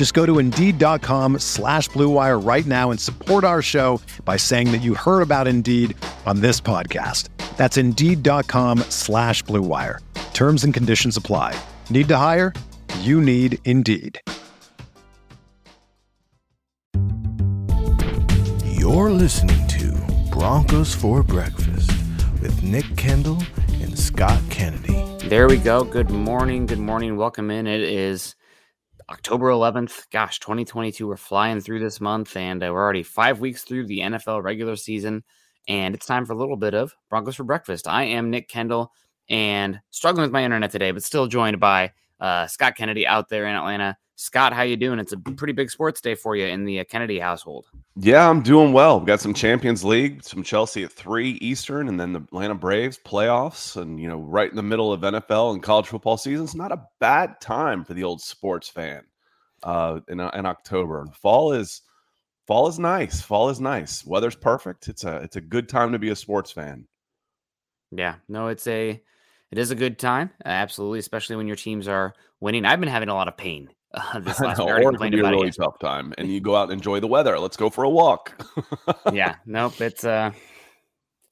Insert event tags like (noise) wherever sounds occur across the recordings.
Just go to Indeed.com slash BlueWire right now and support our show by saying that you heard about Indeed on this podcast. That's Indeed.com slash BlueWire. Terms and conditions apply. Need to hire? You need Indeed. You're listening to Broncos for Breakfast with Nick Kendall and Scott Kennedy. There we go. Good morning. Good morning. Welcome in. It is October 11th. Gosh, 2022. We're flying through this month, and uh, we're already five weeks through the NFL regular season. And it's time for a little bit of Broncos for Breakfast. I am Nick Kendall and struggling with my internet today, but still joined by uh, Scott Kennedy out there in Atlanta. Scott, how you doing? It's a pretty big sports day for you in the uh, Kennedy household. Yeah, I'm doing well. We've got some Champions League, some Chelsea at three Eastern, and then the Atlanta Braves playoffs, and you know, right in the middle of NFL and college football season. It's not a bad time for the old sports fan. Uh, in, in October, fall is fall is nice. Fall is nice. Weather's perfect. It's a it's a good time to be a sports fan. Yeah, no, it's a it is a good time, absolutely, especially when your teams are winning. I've been having a lot of pain uh, (laughs) this (laughs) last know. Or it can be a really it. tough time, and you go out and enjoy the weather. Let's go for a walk. (laughs) yeah, nope. It's uh,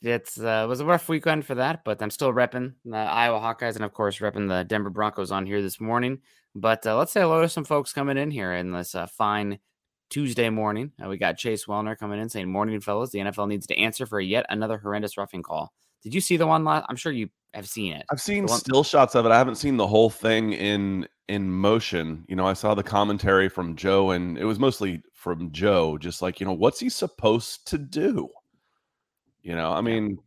it's uh, it was a rough weekend for that, but I'm still repping the Iowa Hawkeyes and of course repping the Denver Broncos on here this morning. But uh, let's say hello to some folks coming in here in this uh, fine Tuesday morning. Uh, we got Chase Wellner coming in saying, "Morning, fellas. The NFL needs to answer for yet another horrendous roughing call." Did you see the one last? I'm sure you have seen it. I've seen one- still shots of it. I haven't seen the whole thing in in motion. You know, I saw the commentary from Joe, and it was mostly from Joe, just like you know, what's he supposed to do? You know, I mean,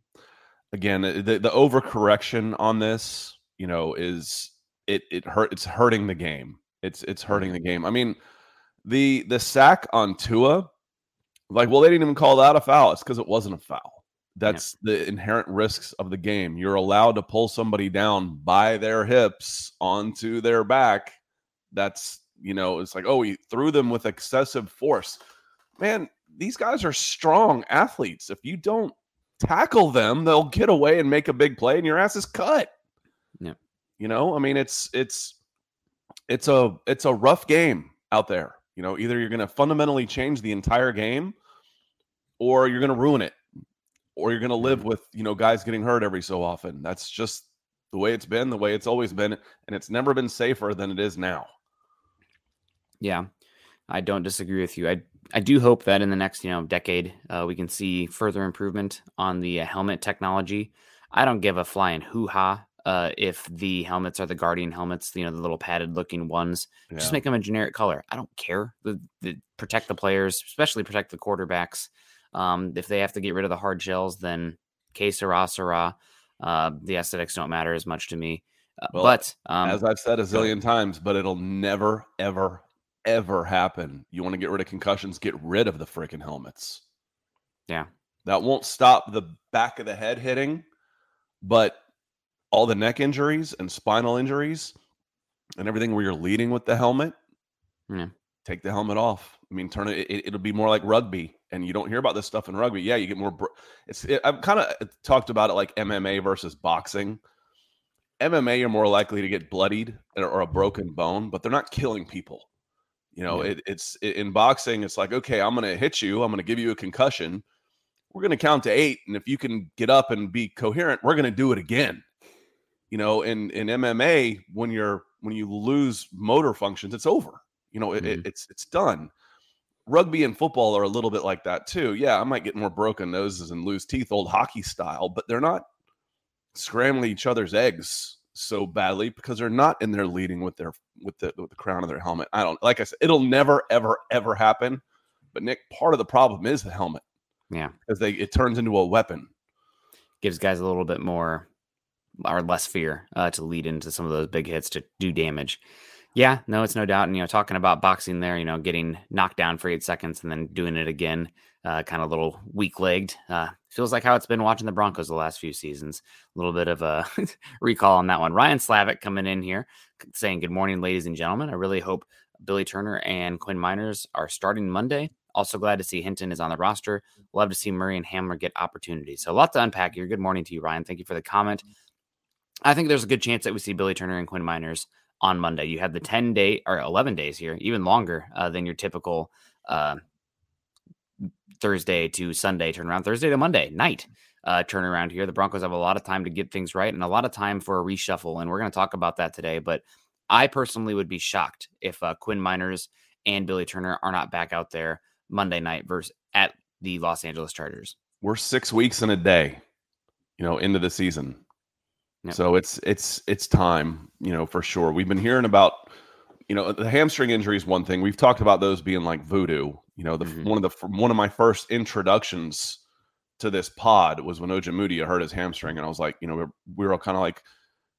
again, eh, the the overcorrection on this, you know, is it it hurt. It's hurting the game. It's it's hurting the game. I mean, the the sack on Tua, like, well, they didn't even call that a foul. It's because it wasn't a foul. That's the inherent risks of the game. You're allowed to pull somebody down by their hips onto their back. That's, you know, it's like, oh, he threw them with excessive force. Man, these guys are strong athletes. If you don't tackle them, they'll get away and make a big play and your ass is cut. Yeah. You know, I mean, it's it's it's a it's a rough game out there. You know, either you're going to fundamentally change the entire game or you're going to ruin it or you're going to live with, you know, guys getting hurt every so often. That's just the way it's been, the way it's always been, and it's never been safer than it is now. Yeah, I don't disagree with you. I I do hope that in the next you know decade uh, we can see further improvement on the uh, helmet technology. I don't give a flying hoo ha uh, if the helmets are the Guardian helmets, you know, the little padded looking ones. Just make them a generic color. I don't care. The, the protect the players, especially protect the quarterbacks. Um, if they have to get rid of the hard shells, then que sera, sera. Uh, the aesthetics don't matter as much to me. Uh, Well, but um, As I've said a zillion times, but it'll never, ever, ever happen. You want to get rid of concussions, get rid of the freaking helmets. yeah, That won't stop the back of the head hitting, but all the neck injuries and spinal injuries and everything where you're leading with the helmet, Yeah. take the helmet off. I mean, turn it, it. It'll be more like rugby, and you don't hear about this stuff in rugby. Yeah, you get more. Br- it's. It, I've kind of uh, talked about it like MMA versus boxing. MMA, you're more likely to get bloodied or, or a broken bone, but they're not killing people. You know, Yeah. it, it's it, in boxing. It's like, okay, I'm going to hit you. I'm going to give you a concussion. We're going to count to eight, and if you can get up and be coherent, we're going to do it again. You know, in in MMA, when you're when you lose motor functions, it's over. You know, it, it, mm-hmm. it's it's done. Rugby and football are a little bit like that too. Yeah, I might get more broken noses and lose teeth, old hockey style, but they're not scrambling each other's eggs so badly because they're not in there leading with their with the with the crown of their helmet. I don't like I said, it'll never ever ever happen. But Nick, part of the problem is the helmet. Yeah, because they it turns into a weapon. Gives guys a little bit more or less fear uh, to lead into some of those big hits to do damage. Yeah, no, it's no doubt. And you know, talking about boxing there, you know, getting knocked down for eight seconds and then doing it again, uh, kind of a little weak legged. Uh, feels like how it's been watching the Broncos the last few seasons. A little bit of a (laughs) recall on that one. Ryan Slavic coming in here saying, Good morning, ladies and gentlemen. I really hope Billy Turner and Quinn Meinerz are starting Monday. Also glad to see Hinton is on the roster. Love to see Murray and Hamler get opportunities. So a lot to unpack here. Good morning to you, Ryan. Thank you for the comment. I think there's a good chance that we see Billy Turner and Quinn Meinerz on Monday. You have the 10 day or 11 days here, even longer uh, than your typical uh, Thursday to Sunday turnaround, Thursday to Monday night uh, turnaround here. The Broncos have a lot of time to get things right and a lot of time for a reshuffle. And we're going to talk about that today. But I personally would be shocked if uh, Quinn Meinerz and Billy Turner are not back out there Monday night versus at the Los Angeles Chargers. We're six weeks in a day, you know, into the season. Yep. So it's it's it's time, you know, for sure. We've been hearing about, you know, the hamstring injury is one thing. We've talked about those being like voodoo. You know, the mm-hmm. one of the one of my first introductions to this pod was when Ojemudia hurt his hamstring, and I was like, you know, we were, we were all kind of like,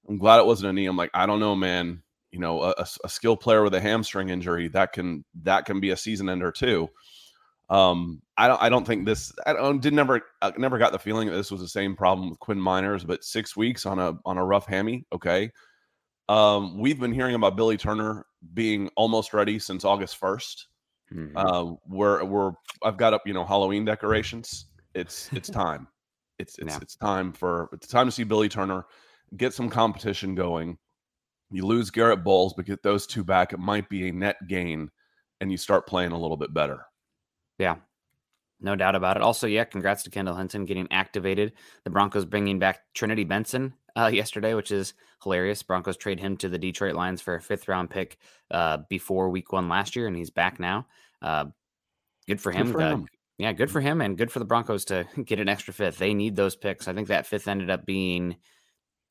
I'm glad it wasn't a knee. I'm like, I don't know, man. You know, a, a skill player with a hamstring injury that can that can be a season ender too. Um, I don't. I don't think this. I don't, did never. I never got the feeling that this was the same problem with Quinn Meinerz. But six weeks on a on a rough hammy. Okay. Um, we've been hearing about Billy Turner being almost ready since August 1st mm-hmm. Uh, we're we're I've got up you know Halloween decorations. It's it's (laughs) time. It's it's yeah. it's time for it's time to see Billy Turner get some competition going. You lose Garrett Bolles, but get those two back. It might be a net gain, and you start playing a little bit better. Yeah, no doubt about it. Also, yeah, congrats to Kendall Hinton getting activated. The Broncos bringing back Trinity Benson uh, (laughs) yesterday, which is hilarious. Broncos trade him to the Detroit Lions for a fifth round pick uh, before week one last year, and he's back now. Uh, good for him. Good for him. Yeah, good for him, and good for the Broncos to (laughs) get an extra fifth. They need those picks. I think that fifth ended up being,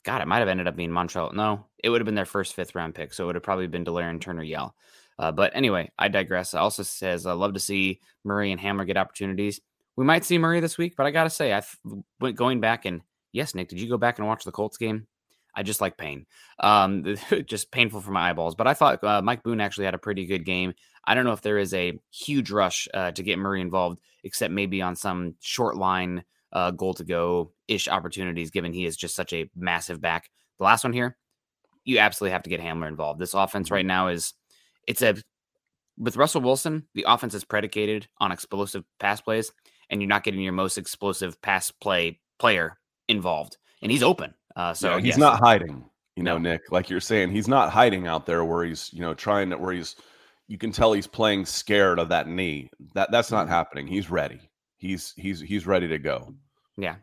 God, it might have ended up being Montrell. No, it would have been their first fifth round pick, so it would have probably been Delarrin Turner Yell. Uh, but anyway, I digress. I also says I love to see Murray and Hamler get opportunities. We might see Murray this week, but I gotta say, I went going back and yes, Nick, did you go back and watch the Colts game? I just like pain, um, (laughs) just painful for my eyeballs. But I thought uh, Mike Boone actually had a pretty good game. I don't know if there is a huge rush uh, to get Murray involved, except maybe on some short line uh, goal to go ish opportunities, given he is just such a massive back. The last one here, you absolutely have to get Hamler involved. This offense right now is it's a with Russell Wilson, the offense is predicated on explosive pass plays, and you're not getting your most explosive pass play player involved, and he's open. Uh, so yeah, he's yes. not hiding. You know, no. Nick, like you're saying, he's not hiding out there where he's you know trying to where he's. You can tell he's playing scared of that knee. That that's not mm-hmm. happening. He's ready. He's he's he's ready to go. Yeah,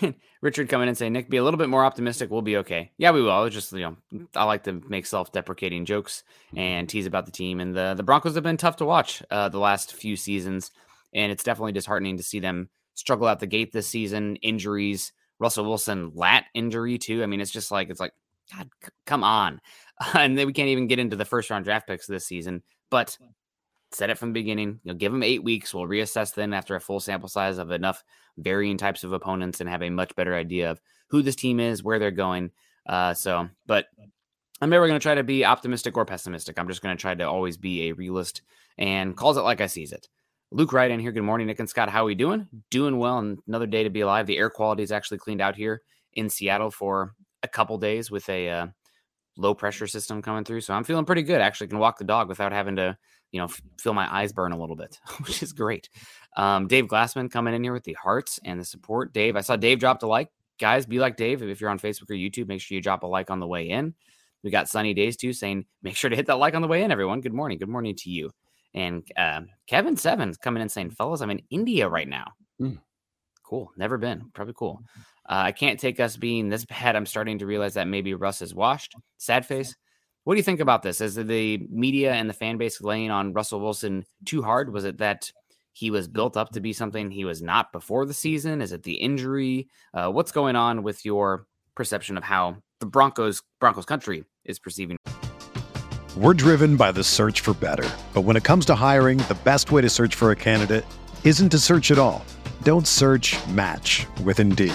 (laughs) Richard coming in and saying, Nick, be a little bit more optimistic. We'll be okay. Yeah, we will. I just, you know, I like to make self deprecating jokes and tease about the team. And the, the Broncos have been tough to watch uh, the last few seasons. And it's definitely disheartening to see them struggle out the gate this season. Injuries, Russell Wilson lat injury, too. I mean, it's just like, it's like, God, c- come on. (laughs) and then we can't even get into the first round draft picks this season. But said it from the beginning. You'll give them eight weeks. We'll reassess then after a full sample size of enough varying types of opponents and have a much better idea of who this team is, where they're going. Uh, so, but I'm never going to try to be optimistic or pessimistic. I'm just going to try to always be a realist and calls it like I sees it. Luke Wright in here. Good morning, Nick and Scott. How are we doing? Doing well. Another day to be alive. The air quality is actually cleaned out here in Seattle for a couple days with a uh, low pressure system coming through. So I'm feeling pretty good. Actually, can walk the dog without having to you know, feel my eyes burn a little bit, (laughs) which is great. Um, Dave Glassman coming in here with the hearts and the support. Dave, I saw Dave dropped a like. Guys, be like Dave. If you're on Facebook or YouTube, make sure you drop a like on the way in. We got Sunny Days too saying, make sure to hit that like on the way in, everyone. Good morning. Good morning to you. And um, Kevin Sevens coming in saying, fellas, I'm in India right now. Mm. Cool. Never been. Probably cool. Uh, I can't take us being this (laughs) bad. I'm starting to realize that maybe Russ is washed. Sad face. What do you think about this? Is the media and the fan base laying on Russell Wilson too hard? Was it that he was built up to be something he was not before the season? Is it the injury? Uh, what's going on with your perception of how the Broncos Broncos country is perceiving. We're driven by the search for better. But when it comes to hiring, the best way to search for a candidate isn't to search at all. Don't search, match with Indeed.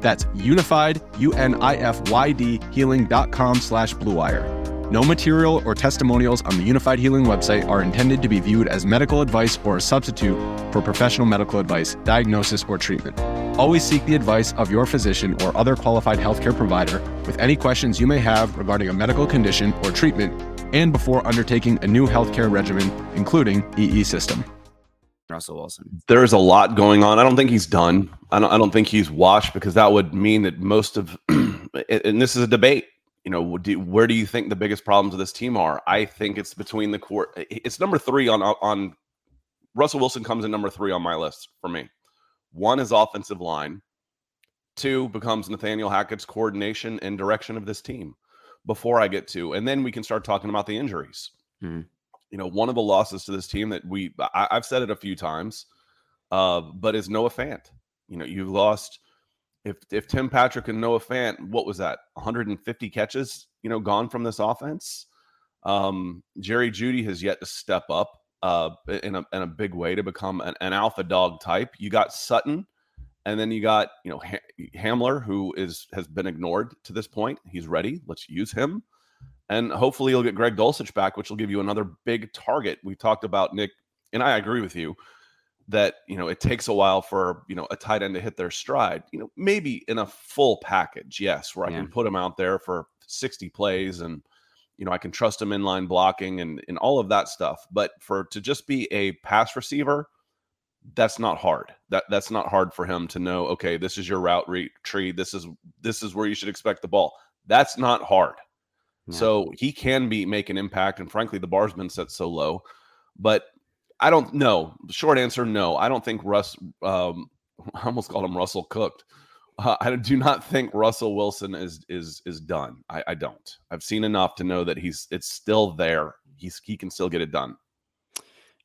That's unified, U-N-I-F-Y-D, healing.com slash bluewire. No material or testimonials on the Unifyd Healing website are intended to be viewed as medical advice or a substitute for professional medical advice, diagnosis, or treatment. Always seek the advice of your physician or other qualified healthcare provider with any questions you may have regarding a medical condition or treatment and before undertaking a new healthcare regimen, including EE system. Russell Wilson. There's a lot going on. I don't think he's done. I don't, I don't think he's washed because that would mean that most of, (clears throat) and this is a debate. You know, do, where do you think the biggest problems of this team are? I think it's between the court. It's number three on on. Russell Wilson comes in number three on my list for me. One is offensive line. Two becomes Nathaniel Hackett's coordination and direction of this team. Before I get to, and then we can start talking about the injuries. Hmm. You know, one of the losses to this team that we I, have said it a few times, uh, but is Noah Fant. You know, you've lost if if Tim Patrick and Noah Fant, what was that? 150 catches, you know, gone from this offense. Um, Jerry Jeudy has yet to step up uh, in a in a big way to become an, an alpha dog type. You got Sutton, and then you got you know ha- Hamler, who is has been ignored to this point. He's ready. Let's use him, and hopefully you'll get Greg Dulcich back, which will give you another big target. We talked about Nick, and I agree with you that you know it takes a while for you know a tight end to hit their stride. You know maybe in a full package, yes, where yeah. I can put him out there for 60 plays and you know, I can trust him in line blocking and, and all of that stuff. But for to just be a pass receiver, that's not hard. That that's not hard for him to know. Okay, this is your route re- tree. This is this is where you should expect the ball. That's not hard. So he can be make an impact. And frankly, the bar's been set so low. But I don't know. Short answer, no. I don't think Russ. Um, (laughs) I almost called him Russell cooked. Uh, I do not think Russell Wilson is is is done. I, I don't. I've seen enough to know that he's it's still there. He's he can still get it done.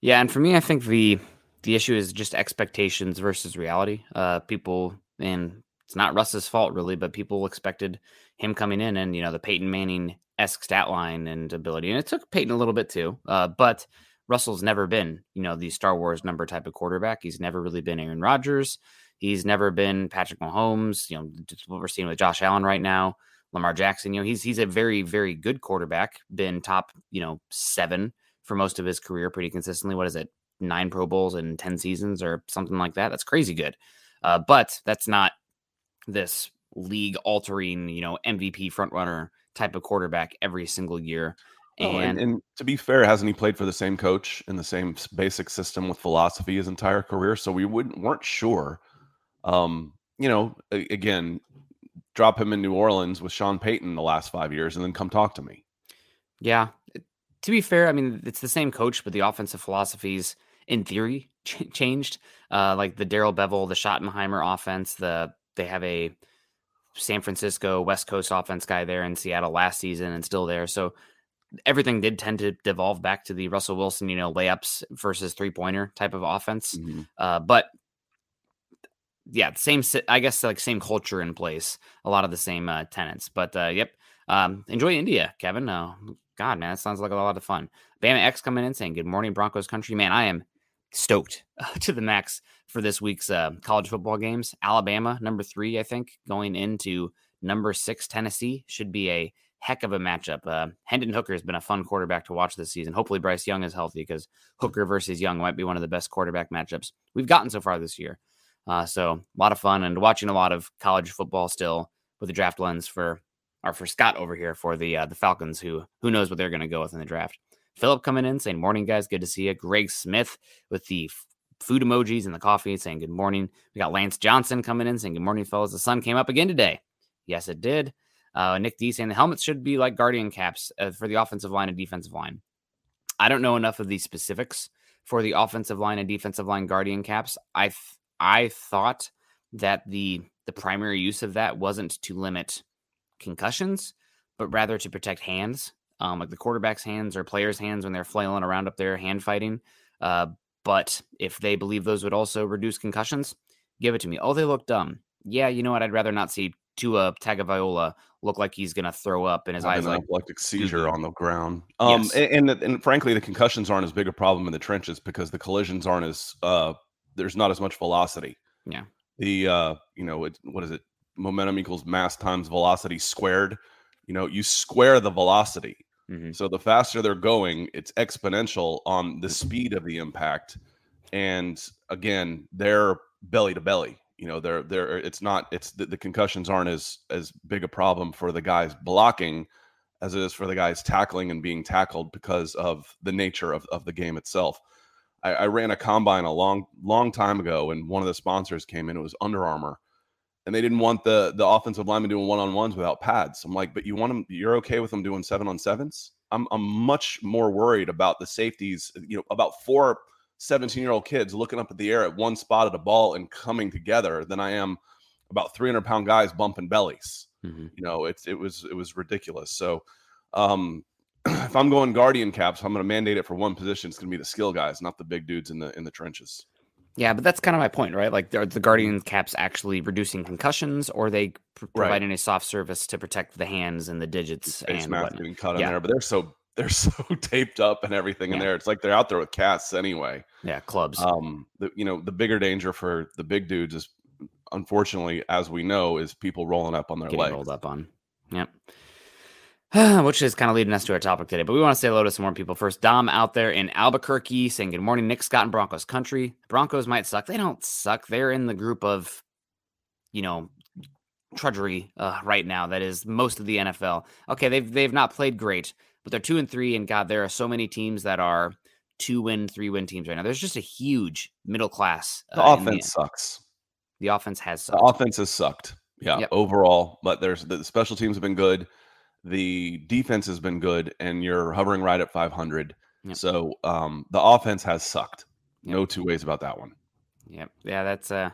Yeah, and for me, I think the the issue is just expectations versus reality. Uh, people, and it's not Russ's fault really, but people expected him coming in and you know the Peyton Manning esque stat line and ability, and it took Peyton a little bit too. Uh, but Russell's never been you know the Star Wars number type of quarterback. He's never really been Aaron Rodgers. He's never been Patrick Mahomes. You know, what we're seeing with Josh Allen right now, Lamar Jackson. You know, he's he's a very very good quarterback. Been top you know seven for most of his career, pretty consistently. What is it? Nine Pro Bowls in ten seasons or something like that. That's crazy good. Uh, but that's not this league altering, you know, MVP frontrunner type of quarterback every single year. And, oh, and, and, to be fair, hasn't he played for the same coach in the same basic system with philosophy his entire career? So we wouldn't weren't sure um, you know, again, drop him in New Orleans with Sean Payton the last five years, and then come talk to me. Yeah, to be fair, I mean it's the same coach, but the offensive philosophies in theory (laughs) ch- changed. Uh, like the Darrell Bevell, the Schottenheimer offense. The they have a San Francisco West Coast offense guy there in Seattle last season and still there. So everything did tend to devolve back to the Russell Wilson, you know, layups versus three pointer type of offense. Mm-hmm. Uh, but yeah, same, I guess, like same culture in place, a lot of the same uh, tenants. But uh, yep, um, enjoy India, Kevin. Uh, God, man, that sounds like a lot of fun. Bama X coming in saying, Good morning, Broncos country. Man, I am stoked (laughs) to the max for this week's uh, college football games. Alabama, number three, I think, going into number six, Tennessee, should be a heck of a matchup. Uh, Hendon Hooker has been a fun quarterback to watch this season. Hopefully, Bryce Young is healthy because Hooker versus Young might be one of the best quarterback matchups we've gotten so far this year. Uh, so a lot of fun and watching a lot of college football still with the draft lens for or for Scott over here for the uh, the Falcons, who who knows what they're going to go with in the draft. Philip coming in saying, Morning, guys. Good to see you. Greg Smith with the food emojis and the coffee saying, Good morning. We got Lance Johnson coming in saying, Good morning, fellas. The sun came up again today. Yes, it did. Uh, Nick D saying the helmets should be like guardian caps uh, for the offensive line and defensive line. I don't know enough of the specifics for the offensive line and defensive line guardian caps. I th- I thought that the the primary use of that wasn't to limit concussions, but rather to protect hands um, like the quarterback's hands or players' hands when they're flailing around up there hand fighting. Uh, but if they believe those would also reduce concussions, give it to me. Oh, they look dumb. Yeah, you know what? I'd rather not see Tua Tagovailoa look like he's going to throw up and his eyes like epileptic seizure on the ground. Um, yes. and, and, and frankly, the concussions aren't as big a problem in the trenches because the collisions aren't as uh, there's not as much velocity. Yeah. The uh, you know, it, what is it? Momentum equals mass times velocity squared. You know, you square the velocity. Mm-hmm. So the faster they're going, it's exponential on the speed of the impact. And again, they're belly to belly. You know, they're they're it's not it's the, the concussions aren't as as big a problem for the guys blocking as it is for the guys tackling and being tackled because of the nature of, of the game itself. I, I ran a combine a long, long time ago, and one of the sponsors came in. It was Under Armour, and they didn't want the the offensive lineman doing one on ones without pads. I'm like, but you want them? You're okay with them doing seven on sevens? I'm I'm much more worried about the safeties. You know, about four 17 year old kids looking up at the air at one spot at a ball and coming together than I am about 300 pound guys bumping bellies. Mm-hmm. You know, it's it was it was ridiculous. So, um, (clears throat) if I'm going guardian caps, I'm going to mandate it for one position. It's going to be the skill guys, not the big dudes in the in the trenches. Yeah, but that's kind of my point, right? Like, are the Guardian caps actually reducing concussions, or they pr- providing right. a soft service to protect the hands and the digits face and mask getting cut yeah. in there? But they're so they're (laughs) so taped up and everything yeah. in there. It's like they're out there with casts anyway. Yeah, clubs. Um, the, you know, the bigger danger for the big dudes is, unfortunately, as we know, is people rolling up on their Getting legs. Rolled up on. Yep. (sighs) which is kind of leading us to our topic today. But we want to say hello to some more people. First, Dom out there in Albuquerque saying, Good morning, Nick Scott and Broncos country. Broncos might suck. They don't suck. They're in the group of, you know, trudgery uh, right now. That is most of the NFL. Okay, they've they've not played great, but they're two and three. And God, there are so many teams that are two win, three win teams right now. There's just a huge middle class. Uh, the offense the, sucks. The offense has sucked. The offense has sucked. Yeah, yep. overall, but there's the special teams have been good the defense has been good and you're hovering right at 500 yep. so um, the offense has sucked yep. no two ways about that one yep yeah that's uh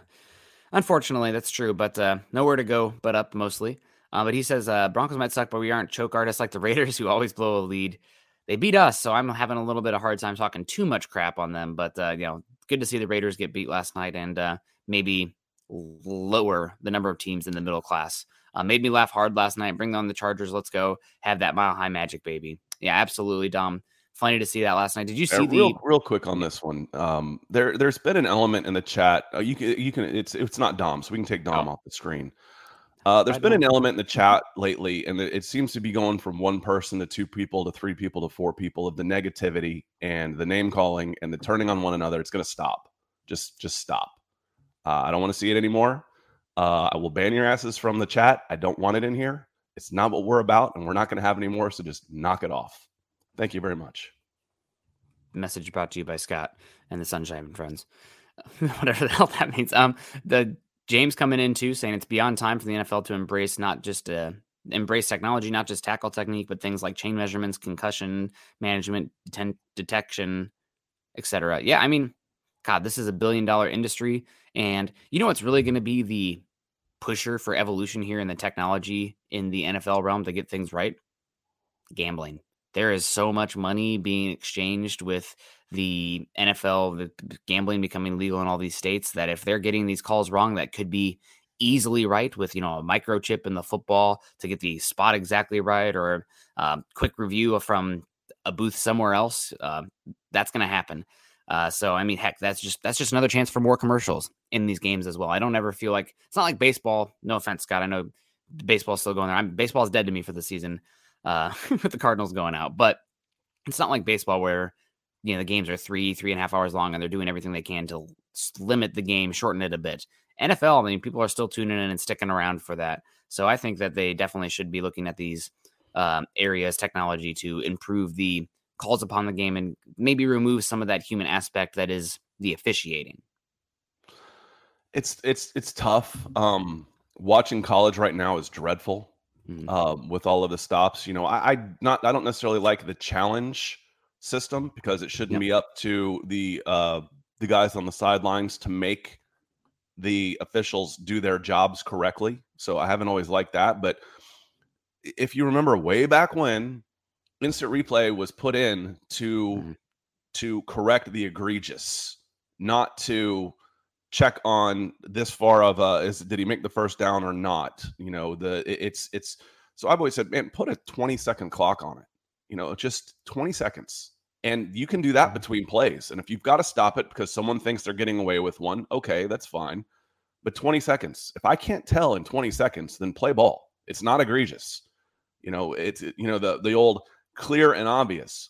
unfortunately that's true but uh nowhere to go but up mostly uh, but he says uh broncos might suck but we aren't choke artists like the raiders (laughs) who always blow a lead they beat us so i'm having a little bit of hard time talking too much crap on them but uh you know good to see the raiders get beat last night and uh maybe lower the number of teams in the middle class uh, made me laugh hard last night. Bring on the Chargers. Let's go have that mile high magic, baby. Yeah, absolutely, Dom. Funny to see that last night. Did you see uh, the real, real quick on this one? Um, there, there's been an element in the chat. Uh, you can, you can. It's, it's not Dom, so we can take Dom oh. off the screen. Uh, there's been an element in the chat lately, and it seems to be going from one person to two people to three people to four people of the negativity and the name calling and the turning on one another. It's going to stop. Just, just stop. Uh, I don't want to see it anymore. Uh, I will ban your asses from the chat. I don't want it in here. It's not what we're about, and we're not going to have any more. So just knock it off. Thank you very much. Message brought to you by Scott and the Sunshine and Friends. (laughs) Whatever the hell that means. Um, the James coming in too, saying it's beyond time for the NFL to embrace not just a embrace technology, not just tackle technique, but things like chain measurements, concussion management, deten- detection, etc. Yeah, I mean, God, this is a billion dollar industry. And you know what's really going to be the pusher for evolution here in the technology in the NFL realm to get things right? Gambling. There is so much money being exchanged with the NFL, the gambling becoming legal in all these states that if they're getting these calls wrong, that could be easily right with you know a microchip in the football to get the spot exactly right or um, quick review from a booth somewhere else. Uh, that's going to happen. Uh, so I mean, heck, that's just that's just another chance for more commercials in these games as well. I don't ever feel like it's not like baseball. No offense, Scott. I know baseball's still going there. I'm, baseball's dead to me for the season uh, (laughs) with the Cardinals going out, but it's not like baseball where you know the games are three three and a half hours long and they're doing everything they can to limit the game, shorten it a bit. NFL, I mean, people are still tuning in and sticking around for that. So I think that they definitely should be looking at these um, areas, technology to improve the calls upon the game and maybe remove some of that human aspect that is the officiating. It's it's it's tough. Um, watching college right now is dreadful. Mm-hmm. Um, with all of the stops, you know, I, I not I don't necessarily like the challenge system because it shouldn't yep. be up to the uh, the guys on the sidelines to make the officials do their jobs correctly. So I haven't always liked that. But if you remember way back when instant replay was put in to mm-hmm. to correct the egregious, not to check on this far of a is did he make the first down or not? You know, the it's it's so I've always said, man, put a 20 second clock on it. You know, just 20 seconds. And you can do that between plays. And if you've got to stop it because someone thinks they're getting away with one, okay, that's fine. But 20 seconds, if I can't tell in 20 seconds, then play ball. It's not egregious. You know, it's, you know, the, the old clear and obvious.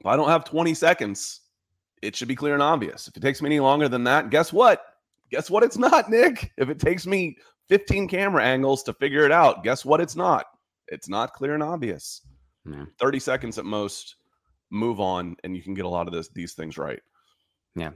If I don't have 20 seconds, it should be clear and obvious. If it takes me any longer than that, guess what? Guess what? It's (laughs) not, Nick. If it takes me 15 camera angles to figure it out, guess what? It's not. It's not clear and obvious. 30 seconds at most move on, and you can get a lot of this these things right. Yeah.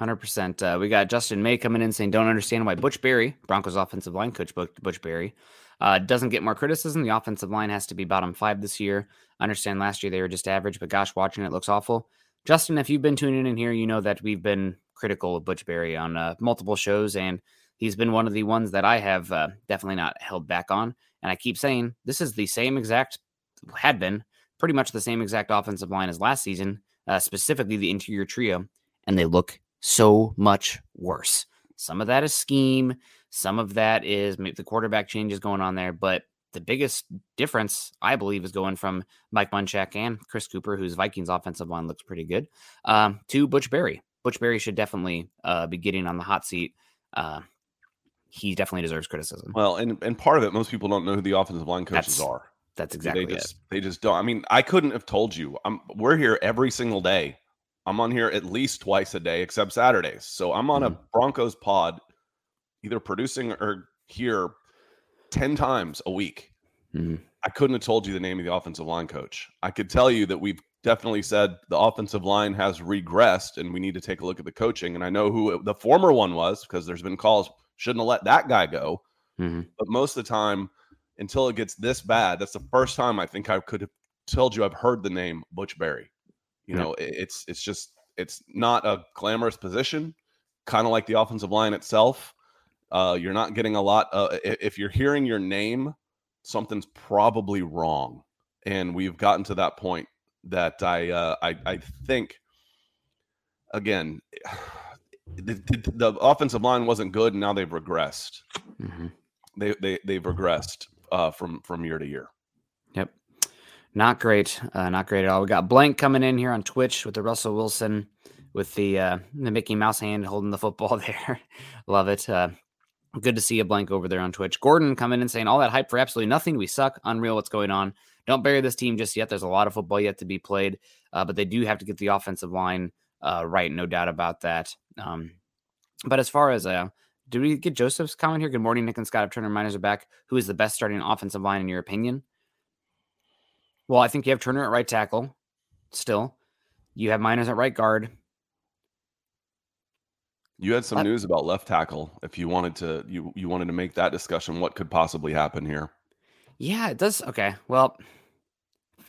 100%. Uh, we got Justin May coming in saying, Don't understand why Butch Barry, Broncos offensive line coach Butch Barry, uh, doesn't get more criticism. The offensive line has to be bottom five this year. I understand last year they were just average, but gosh, watching it looks awful. Justin, if you've been tuning in here, you know that we've been critical of Butch Barry on uh, multiple shows, and he's been one of the ones that I have uh, definitely not held back on. And I keep saying this is the same exact, had been pretty much the same exact offensive line as last season, uh, specifically the interior trio, and they look so much worse. Some of that is scheme, some of that is the quarterback changes going on there, but the biggest difference, I believe, is going from Mike Munchak and Chris Kuper, whose Vikings offensive line looks pretty good, um, to Butch Barry. Butch Barry should definitely uh, be getting on the hot seat. Uh, he definitely deserves criticism. Well, and and part of it, most people don't know who the offensive line coaches That's, are. That's exactly they just, it. They just don't. I mean, I couldn't have told you. I'm we're here every single day. I'm on here at least twice a day, except Saturdays. So I'm on mm-hmm. a Broncos pod, either producing or here ten times a week. Mm-hmm. I couldn't have told you the name of the offensive line coach. I could tell you that we've definitely said the offensive line has regressed and we need to take a look at the coaching. And I know who the former one was because there's been calls shouldn't have let that guy go. Mm-hmm. But most of the time, until it gets this bad. That's the first time I think I could have told you I've heard the name Butch Barry. You know, it's it's just it's not a glamorous position, kind of like the offensive line itself. Uh, you're not getting a lot. Uh, if you're hearing your name, something's probably wrong, and we've gotten to that point that I uh, I, I think again. (sighs) The, the, the, offensive line wasn't good, and now they've regressed. Mm-hmm. They, they they've regressed uh, from from year to year. Yep, not great, uh, not great at all. We got blank coming in here on Twitch with the Russell Wilson with the uh, the Mickey Mouse hand holding the football (laughs) there. Love it. Uh, good to see a blank over there on Twitch. Gordon coming in saying all that hype for absolutely nothing. We suck. Unreal. What's going on? Don't bury this team just yet. There's a lot of football yet to be played, uh, but they do have to get the offensive line uh, right. No doubt about that. Um, but as far as uh, did we get Joseph's comment here? Good morning, Nick and Scott. If Turner Meinerz are back, who is the best starting offensive line in your opinion? Well, I think you have Turner at right tackle. Still, you have Meinerz at right guard. You had some news about left tackle. If you wanted to, you you wanted to make that discussion, what could possibly happen here? Yeah, it does. Okay. Well,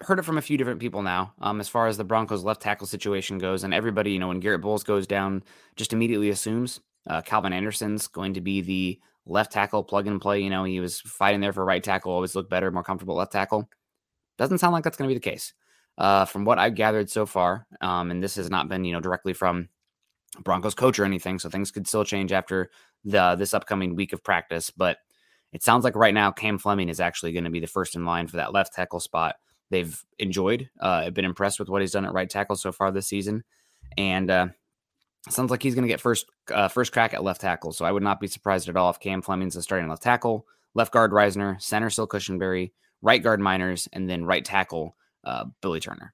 heard it from a few different people now. Um, as far as the Broncos left tackle situation goes, and everybody, you know, when Garrett Bolles goes down, just immediately assumes uh, Calvin Anderson's going to be the left tackle plug and play. You know, he was fighting there for right tackle, always looked better, more comfortable left tackle. Doesn't sound like that's going to be the case. Uh, from what I've gathered so far, um, and this has not been, you know, directly from Broncos coach or anything, so things could still change after the this upcoming week of practice. But it sounds like right now Cam Fleming is actually going to be the first in line for that left tackle spot. They've enjoyed, uh, been impressed with what he's done at right tackle so far this season, and uh, sounds like he's going to get first uh, first crack at left tackle. So I would not be surprised at all if Cam Fleming's the starting left tackle, left guard Risner, center Sil Cushenberry, right guard Meinerz, and then right tackle uh, Billy Turner.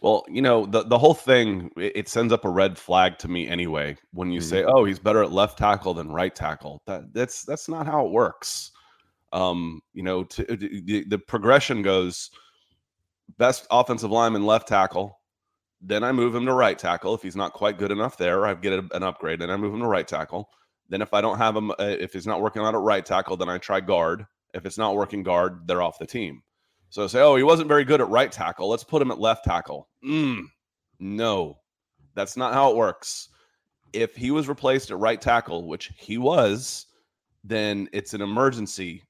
Well, you know, the the whole thing it, sends up a red flag to me anyway when you Mhm. say, "Oh, he's better at left tackle than right tackle." That that's that's not how it works. Um, you know, to, the, the progression goes best offensive lineman left tackle, then I move him to right tackle if he's not quite good enough there, I get a- an upgrade, then I move him to right tackle. Then if I don't have him uh, if he's not working out at right tackle, then I try guard. If it's not working guard, they're off the team. So say, oh, he wasn't very good at right tackle. Let's put him at left tackle. Mm, no, that's not how it works. If he was replaced at right tackle, which he was, then it's an emergency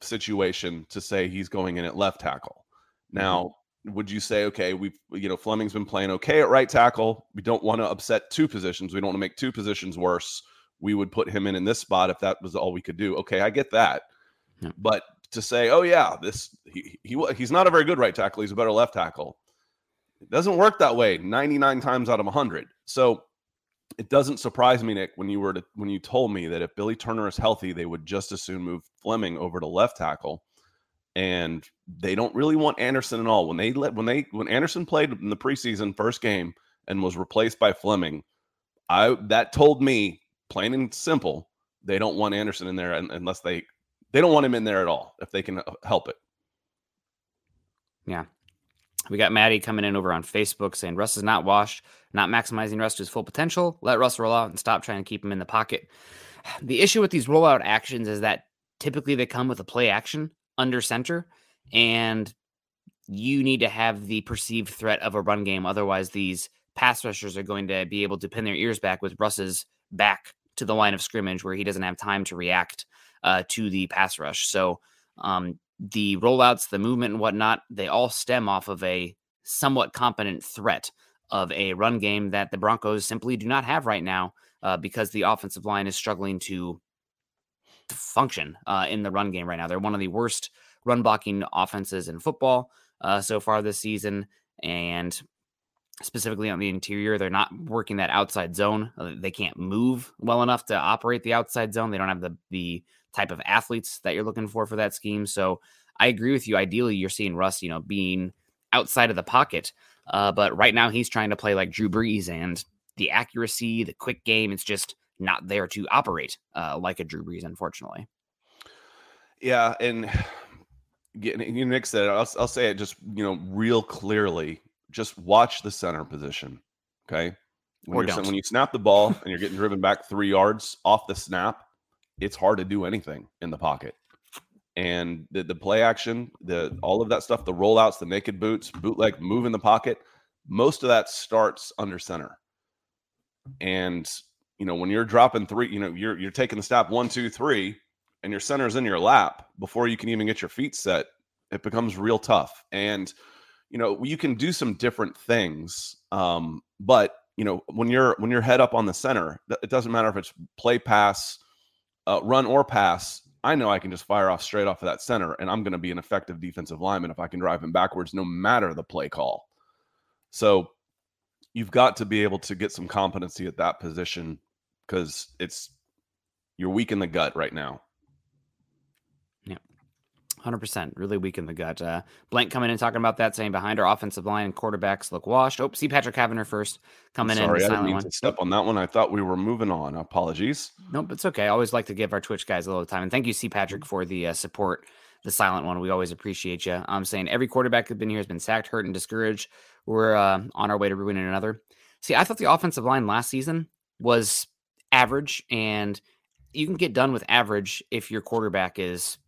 situation to say he's going in at left tackle. Now, would you say, okay, we've, you know, Fleming's been playing okay at right tackle. We don't want to upset two positions. We don't want to make two positions worse. We would put him in in this spot if that was all we could do. Okay, I get that. But to say, oh yeah, this he, he he's not a very good right tackle. He's a better left tackle. It doesn't work that way 99 times out of 100. So it doesn't surprise me, Nick, when you were to, when you told me that if Billy Turner is healthy, they would just as soon move Fleming over to left tackle. And they don't really want Anderson at all. When they let when they when Anderson played in the preseason first game and was replaced by Fleming, I that told me plain and simple they don't want Anderson in there unless they they don't want him in there at all if they can uh, help it. Yeah. We got Maddie coming in over on Facebook saying Russ is not washed, not maximizing Russ to his full potential. Let Russ roll out and stop trying to keep him in the pocket. (sighs) The issue with these rollout actions is that typically they come with a play action under center, and you need to have the perceived threat of a run game. Otherwise, these pass rushers are going to be able to pin their ears back with Russ's back to the line of scrimmage where he doesn't have time to react uh, to the pass rush. So, um, the rollouts, the movement, and whatnot, they all stem off of a somewhat competent threat of a run game that the Broncos simply do not have right now uh, because the offensive line is struggling to function uh, in the run game right now. They're one of the worst run blocking offenses in football uh, so far this season. And specifically on the interior, they're not working that outside zone. Uh, They can't move well enough to operate the outside zone. They don't have the, the type of athletes that you're looking for for that scheme. So I agree with you. Ideally, you're seeing Russ, you know, being outside of the pocket. Uh, but right now, he's trying to play like Drew Brees, and the accuracy, the quick game, it's just not there to operate uh, like a Drew Brees, unfortunately. Yeah, and getting you Nick said I'll, I'll say it just you know real clearly. Just watch the center position, okay? When, Or you're, don't. when you snap the ball (laughs) and you're getting driven back three yards off the snap, it's hard to do anything in the pocket. And the, the play action, the all of that stuff, the rollouts, the naked boots, bootleg, move in the pocket, most of that starts under center. And you know when you're dropping three, you know you're you're taking the snap one, two, three, and your center's in your lap before you can even get your feet set, it becomes real tough. And you know, you can do some different things, um, but you know, when you're when you're head up on the center, it doesn't matter if it's play, pass, uh, run, or pass. I know I can just fire off straight off of that center, and I'm going to be an effective defensive lineman if I can drive him backwards, no matter the play call. So you've got to be able to get some competency at that position because it's you're weak in the gut right now. Yeah. 100% really weak in the gut. Uh, Blank coming in talking about that, saying behind our offensive line and quarterbacks look washed. Oh, see Patrick Cavanagh first coming Sorry, in. I didn't mean to step on that one. I thought we were moving on. Apologies. Nope, it's okay. I always like to give our Twitch guys a little time. And thank you, C. Patrick, for the uh, support, the silent one. We always appreciate you. I'm saying every quarterback that's been here has been sacked, hurt, and discouraged. We're uh, on our way to ruining another. See, I thought the offensive line last season was average, and you can get done with average if your quarterback is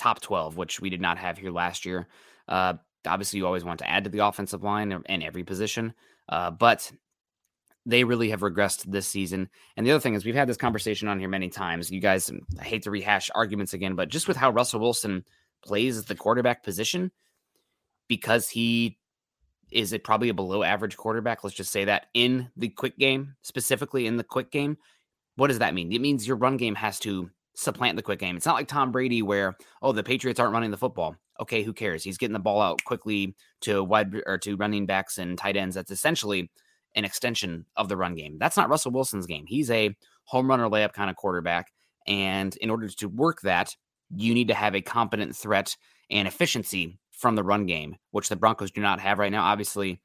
top 12, which we did not have here last year. Uh, obviously, you always want to add to the offensive line and every position, uh, but they really have regressed this season. And the other thing is, we've had this conversation on here many times. You guys, I hate to rehash arguments again, but just with how Russell Wilson plays at the quarterback position, because he is it probably a below average quarterback? Let's just say that in the quick game, specifically in the quick game. What does that mean? It means your run game has to supplant the quick game. It's not like Tom Brady where, oh, the Patriots aren't running the football. Okay, who cares? He's getting the ball out quickly to wide or to running backs and tight ends. That's essentially an extension of the run game. That's not Russell Wilson's game. He's a home run or layup kind of quarterback. And in order to work that, you need to have a competent threat and efficiency from the run game, which the Broncos do not have right now. Obviously,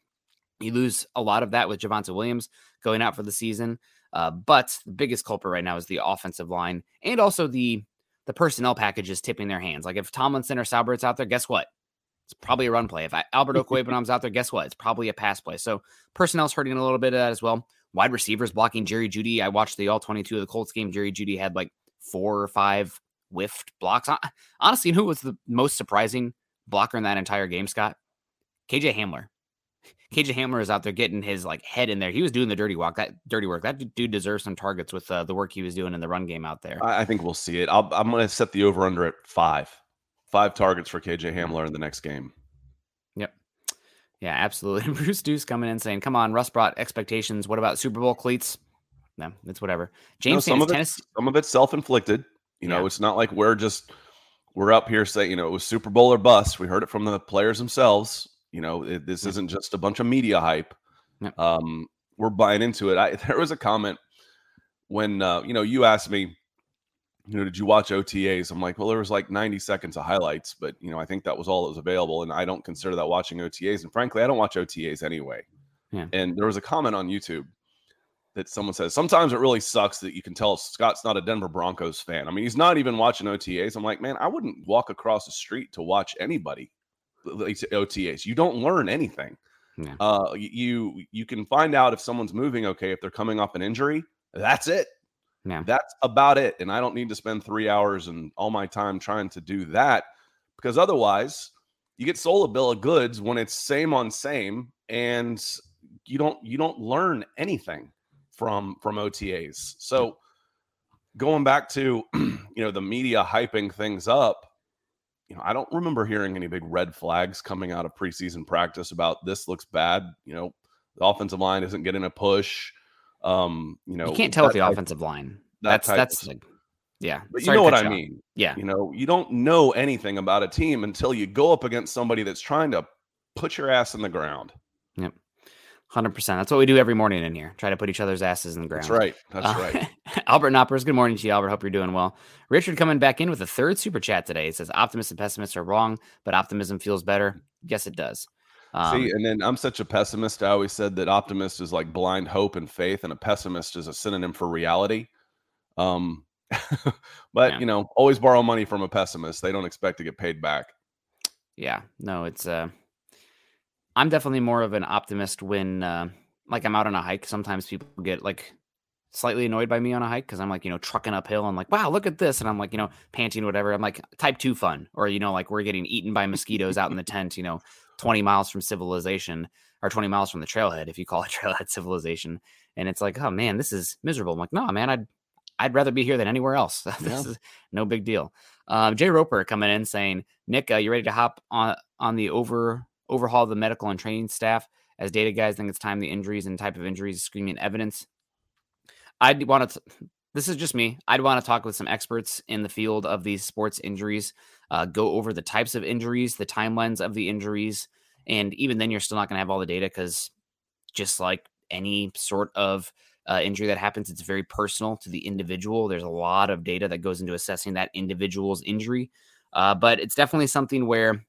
you lose a lot of that with Javonte Williams going out for the season. Uh, but the biggest culprit right now is the offensive line and also the the personnel package is tipping their hands. Like if Tomlinson or Saubert's out there, guess what? It's probably a run play. If I, Albert (laughs) Okwuegbunam's out there, guess what? It's probably a pass play. So personnel's hurting a little bit of that as well. Wide receivers blocking Jerry Jeudy. I watched the all 22 of the Colts game. Jerry Jeudy had like four or five whiffed blocks. Honestly, who was the most surprising blocker in that entire game, Scott? KJ Hamler. KJ Hamler is out there getting his like head in there. He was doing the dirty walk. That dirty work. That dude deserves some targets with uh, the work he was doing in the run game out there. I, I think we'll see it. i am going to set the over under at five. Five targets for KJ Hamler in the next game. Yep. Yeah, absolutely. (laughs) Bruce Deuce coming in saying, "Come on, Russ brought expectations. What about Super Bowl cleats? No, it's whatever." James, some of it, some of it's self inflicted. You know, yeah. it's not like we're just we're up here saying, you know, it was Super Bowl or bust. We heard it from the players themselves. You know, it, this isn't just a bunch of media hype. Um, we're buying into it. I, (laughs) there was a comment when uh, you know you asked me, you know, did you watch OTAs? I'm like, well, there was like 90 seconds of highlights, but you know, I think that was all that was available, and I don't consider that watching OTAs. And frankly, I don't watch OTAs anyway. Yeah. And there was a comment on YouTube that someone says sometimes it really sucks that you can tell Scott's not a Denver Broncos fan. I mean, he's not even watching OTAs. I'm like, man, I wouldn't walk across the street to watch anybody OTAs. You don't learn anything. Yeah. Uh, you you can find out if someone's moving okay if they're coming off an injury. That's it. Yeah. That's about it. And I don't need to spend three hours and all my time trying to do that because otherwise you get sold a bill of goods when it's same on same and you don't you don't learn anything from from OTAs. So going back to (clears throat) you know the media hyping things up, you know, I don't remember hearing any big red flags coming out of preseason practice about this looks bad. You know, the offensive line isn't getting a push. Um, you know, you can't tell with the type, offensive line. That that's that's like, yeah. But Sorry you know what I mean. Yeah. You know, you don't know anything about a team until you go up against somebody that's trying to put your ass in the ground. Hundred percent. That's what we do every morning in here. Try to put each other's asses in the ground. That's right. That's uh, right. (laughs) Albert Knoppers. Good morning to you, Albert. Hope you're doing well. Richard coming back in with a third super chat today. It says optimists and pessimists are wrong, but optimism feels better. Yes, it does. Um, See, and then I'm such a pessimist. I always said that optimist is like blind hope and faith, and a pessimist is a synonym for reality. Um, (laughs) but yeah. you know, always borrow money from a pessimist. They don't expect to get paid back. Yeah. No, it's uh I'm definitely more of an optimist when uh, like I'm out on a hike. Sometimes people get like slightly annoyed by me on a hike because I'm like, you know, trucking uphill. I'm like, wow, look at this. And I'm like, you know, panting, whatever. I'm like, type two fun. Or, you know, like we're getting eaten by mosquitoes out in the tent, you know, 20 miles from civilization or 20 miles from the trailhead, if you call it (laughs) trailhead civilization. And it's like, oh man, this is miserable. I'm like, no, man, I'd, I'd rather be here than anywhere else. (laughs) this Yeah. is no big deal. Um, Jay Roper coming in saying, Nick, uh, you ready to hop on on the over overhaul the medical and training staff? As data guys think it's time the injuries and type of injuries screaming evidence. I'd want to. This is just me. I'd want to talk with some experts in the field of these sports injuries. Uh, go over the types of injuries, the timelines of the injuries, and even then, you're still not going to have all the data because just like any sort of uh, injury that happens, it's very personal to the individual. There's a lot of data that goes into assessing that individual's injury, uh, but it's definitely something where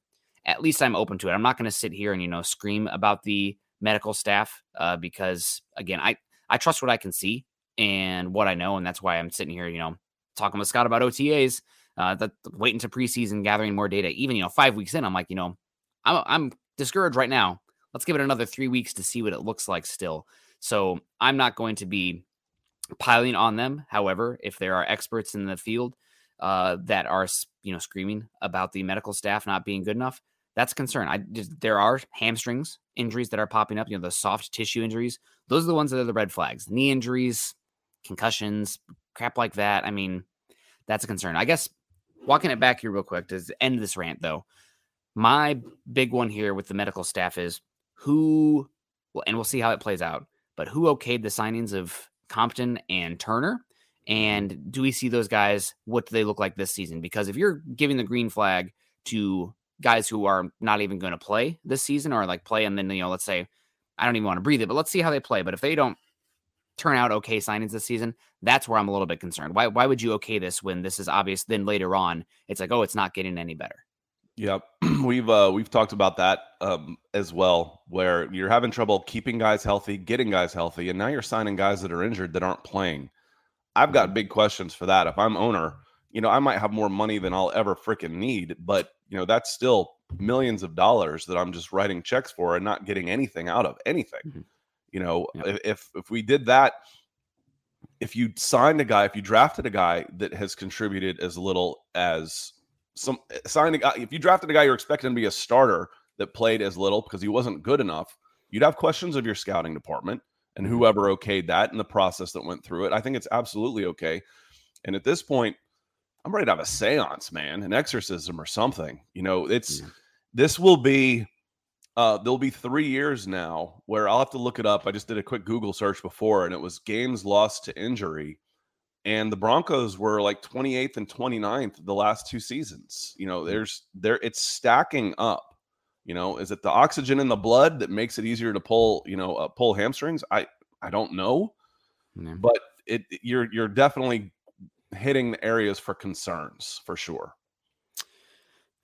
at least I'm open to it. I'm not going to sit here and you know scream about the medical staff uh, because again, I I trust what I can see and what I know, and that's why I'm sitting here, you know, talking with Scott about OTAs, uh, that waiting to preseason, gathering more data. Even you know, five weeks in, I'm like, you know, I'm I'm discouraged right now. Let's give it another three weeks to see what it looks like still. So I'm not going to be piling on them. However, if there are experts in the field uh, that are you know screaming about the medical staff not being good enough, that's a concern. I just, there are hamstrings injuries that are popping up. You know the soft tissue injuries. Those are the ones that are the red flags. Knee injuries, concussions, crap like that. I mean, that's a concern. I guess walking it back here real quick to end this rant though. My big one here with the medical staff is who, well, and we'll see how it plays out. But who okayed the signings of Compton and Turner? And do we see those guys? What do they look like this season? Because if you're giving the green flag to guys who are not even going to play this season or like play, and then, you know, let's say, I don't even want to breathe it, but let's see how they play. But if they don't turn out okay signings this season, that's where I'm a little bit concerned. Why, why would you okay this when this is obvious? Then later on, it's like, oh, it's not getting any better. Yep, (clears throat) we've uh, we've talked about that um, as well, where you're having trouble keeping guys healthy, getting guys healthy, and now you're signing guys that are injured that aren't playing. I've got big questions for that. If I'm owner, you know, I might have more money than I'll ever freaking need, but you know, that's still millions of dollars that I'm just writing checks for and not getting anything out of anything. Mhm. You know, Yep. if if we did that, if you signed a guy, if you drafted a guy that has contributed as little as some signed a guy, if you drafted a guy you're expecting to be a starter that played as little because he wasn't good enough, you'd have questions of your scouting department and whoever okayed that and the process that went through it. I think it's absolutely okay. And at this point, I'm ready to have a seance, man, an exorcism or something. You know, it's Yeah. this will be uh there'll be three years now where I'll have to look it up. I just did a quick Google search before and it was games lost to injury. And the Broncos were like 28th and 29th the last two seasons. You know, there's there it's stacking up. You know, is it the oxygen in the blood that makes it easier to pull, you know, uh, pull hamstrings? I I don't know, Yeah. but it you're you're definitely hitting the areas for concerns for sure.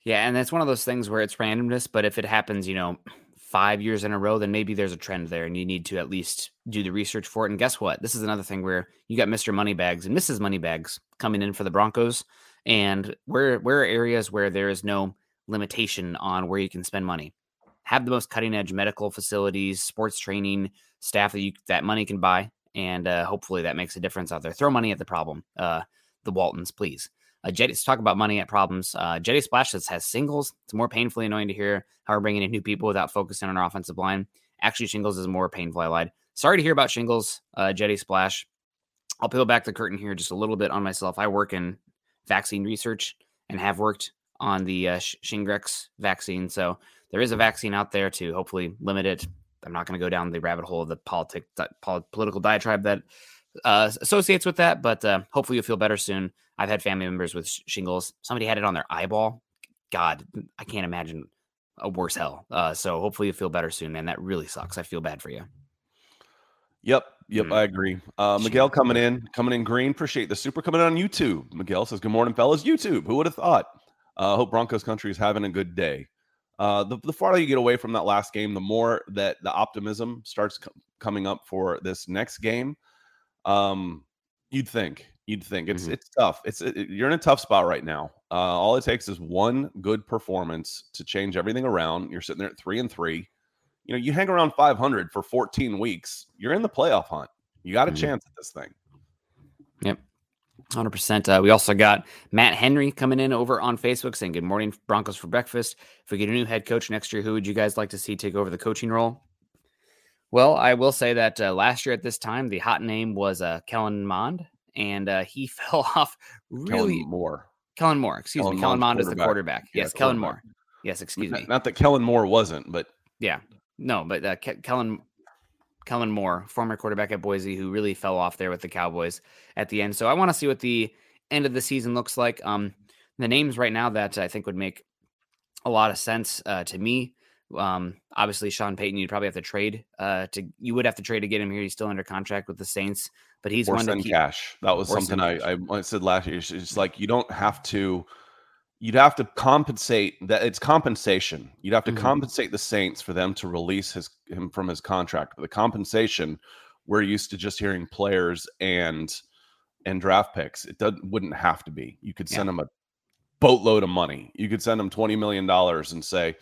Yeah, and that's one of those things where it's randomness, but if it happens, you know, five years in a row, then maybe there's a trend there and you need to at least do the research for it. And guess what? This is another thing where you got Mr. Moneybags and Mrs. Moneybags coming in for the Broncos. And where where are areas where there is no limitation on where you can spend money? Have the most cutting edge medical facilities, sports training, staff that you that money can buy. And uh, hopefully that makes a difference out there. Throw money at the problem. Uh, the Waltons, please. Uh, Jetty, talk about money at problems. Uh, Jetty Splash says has singles. It's more painfully annoying to hear how we're bringing in new people without focusing on our offensive line. Actually, Shingles is more painful. I lied. Sorry to hear about Shingles, uh, Jetty Splash. I'll peel back the curtain here just a little bit on myself. I work in vaccine research and have worked on the uh, Sh- Shingrix vaccine. So there is a vaccine out there to hopefully limit it. I'm not going to go down the rabbit hole of the politic, political diatribe that uh, associates with that, but uh, hopefully you'll feel better soon. I've had family members with sh- shingles. Somebody had it on their eyeball. God, I can't imagine a worse hell. Uh, so hopefully you feel better soon, man. That really sucks. I feel bad for you. Yep, yep, Mm. I agree. Uh, Miguel coming in, coming in green. Appreciate the super coming in on YouTube. Miguel says, "Good morning, fellas." YouTube. Who would have thought? Uh, hope Broncos country is having a good day. Uh, the, the farther you get away from that last game, the more that the optimism starts co- coming up for this next game. Um, you'd think, you'd think it's Mhm. it's tough. It's it, you're in a tough spot right now. Uh, all it takes is one good performance to change everything around. You're sitting there at three and three. You know, you hang around 500 for 14 weeks. You're in the playoff hunt. You got a Mhm. chance at this thing. Yep. 100%. Uh, we also got Matt Henry coming in over on Facebook saying, Good morning, Broncos for breakfast. If we get a new head coach next year, who would you guys like to see take over the coaching role? Well, I will say that uh, last year at this time, the hot name was uh, Kellen Mond. and uh, he (laughs) fell off really. Kellen Moore. Kellen Moore, excuse Kellen me. Kellen Mond is the quarterback. Yeah, Yes, Kellen quarterback. Moore. Yes, excuse Not, me. not that Kellen Moore wasn't, but Yeah, no, but uh, Ke- Kellen Kellen Moore, former quarterback at Boise, who really fell off there with the Cowboys at the end. So I want to see what the end of the season looks like. Um, the names right now that I think would make a lot of sense uh, to me. Um, obviously Sean Payton, you'd probably have to trade. Uh, to you would have to trade to get him here. He's still under contract with the Saints, but he's or one to keep. cash. That was or something I, I I said last year. It's just like you don't have to. You'd have to compensate that it's compensation. You'd have to Mhm. compensate the Saints for them to release his him from his contract. But the compensation, we're used to just hearing players and and draft picks. It doesn't wouldn't have to be. You could send them a boatload of money. You could send them twenty million dollars and say,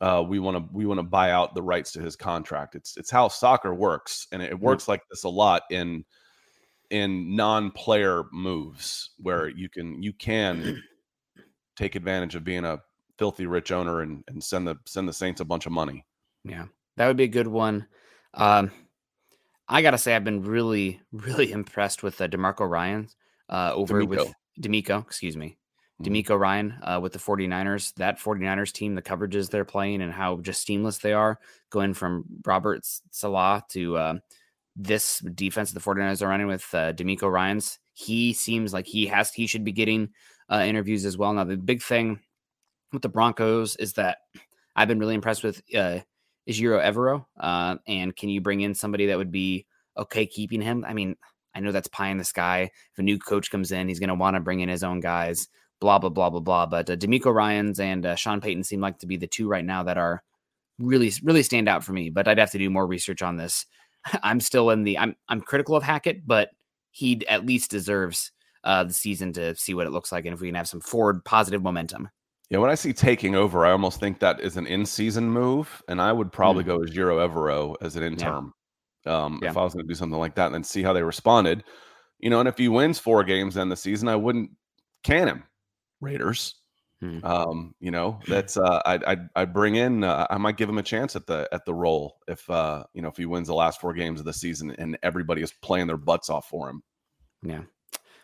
uh, "We want to we want to buy out the rights to his contract." It's it's how soccer works, and it works like this a lot in in non-player moves where you can you can take advantage of being a filthy rich owner and, and send the send the Saints a bunch of money. Yeah, that would be a good one. Um, I gotta say, I've been really, really (laughs) impressed with uh, Demarco Ryan uh, over with DeMeco. DeMeco, excuse me, Mhm. DeMeco Ryan uh, with the 49ers. That 49ers team, the coverages they're playing, and how just seamless they are, going from Robert Saleh to uh, this defense the 49ers are running with uh, DeMeco Ryan's. He seems like he has he should be getting uh, interviews as well. Now the big thing with the Broncos is that I've been really impressed with uh, Ejiro Evero. Uh, and can you bring in somebody that would be okay keeping him? I mean, I know that's pie in the sky. If a new coach comes in, he's going to want to bring in his own guys. Blah blah blah blah blah. But uh, DeMeco Ryan's and uh, Sean Payton seem like to be the two right now that are really really stand out for me. But I'd have to do more research on this. (laughs) I'm still in the I'm I'm critical of Hackett, but he at least deserves uh, the season to see what it looks like and if we can have some forward positive momentum. Yeah, when I see taking over, I almost think that is an in-season move, and I would probably go as Ejiro Evero as an interim. Um, Yeah. If I was going to do something like that, and then see how they responded, you know, and if he wins four games then the season, I wouldn't can him. Raiders, Hmm. um, you know, that's uh, I'd, I'd I'd bring in. Uh, I might give him a chance at the at the role if uh, you know if he wins the last four games of the season and everybody is playing their butts off for him. Yeah.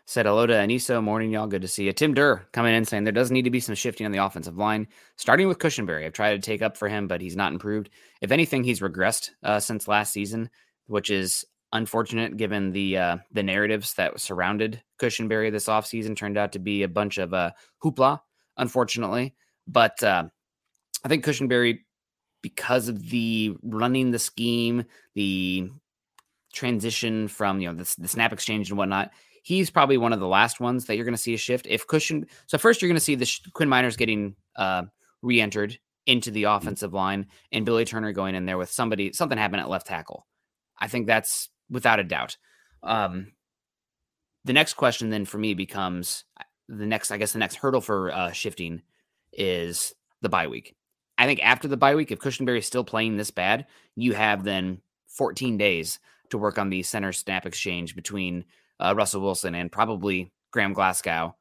Said hello to Aniso. Morning, y'all. Good to see you. Tim Durr coming in saying there does need to be some shifting on the offensive line, starting with Cushenberry. I've tried to take up for him, but he's not improved. If anything, he's regressed uh, since last season, which is unfortunate given the uh, the narratives that surrounded Cushenberry this offseason turned out to be a bunch of uh, hoopla, unfortunately. But uh, I think Cushenberry, because of the running the scheme, the transition from you know the, the snap exchange and whatnot, he's probably one of the last ones that you're going to see a shift. If Cushion, so first you're going to see the sh- Quinn Meinerz getting uh, re-entered into the offensive line, and Billy Turner going in there with somebody something happened at left tackle. I think that's without a doubt. Um, the next question then for me becomes the next, I guess, the next hurdle for uh, shifting is the bye week. I think after the bye week, if Cushenberry is still playing this bad, you have then 14 days to work on the center snap exchange between uh, Russell Wilson and probably Graham Glasgow.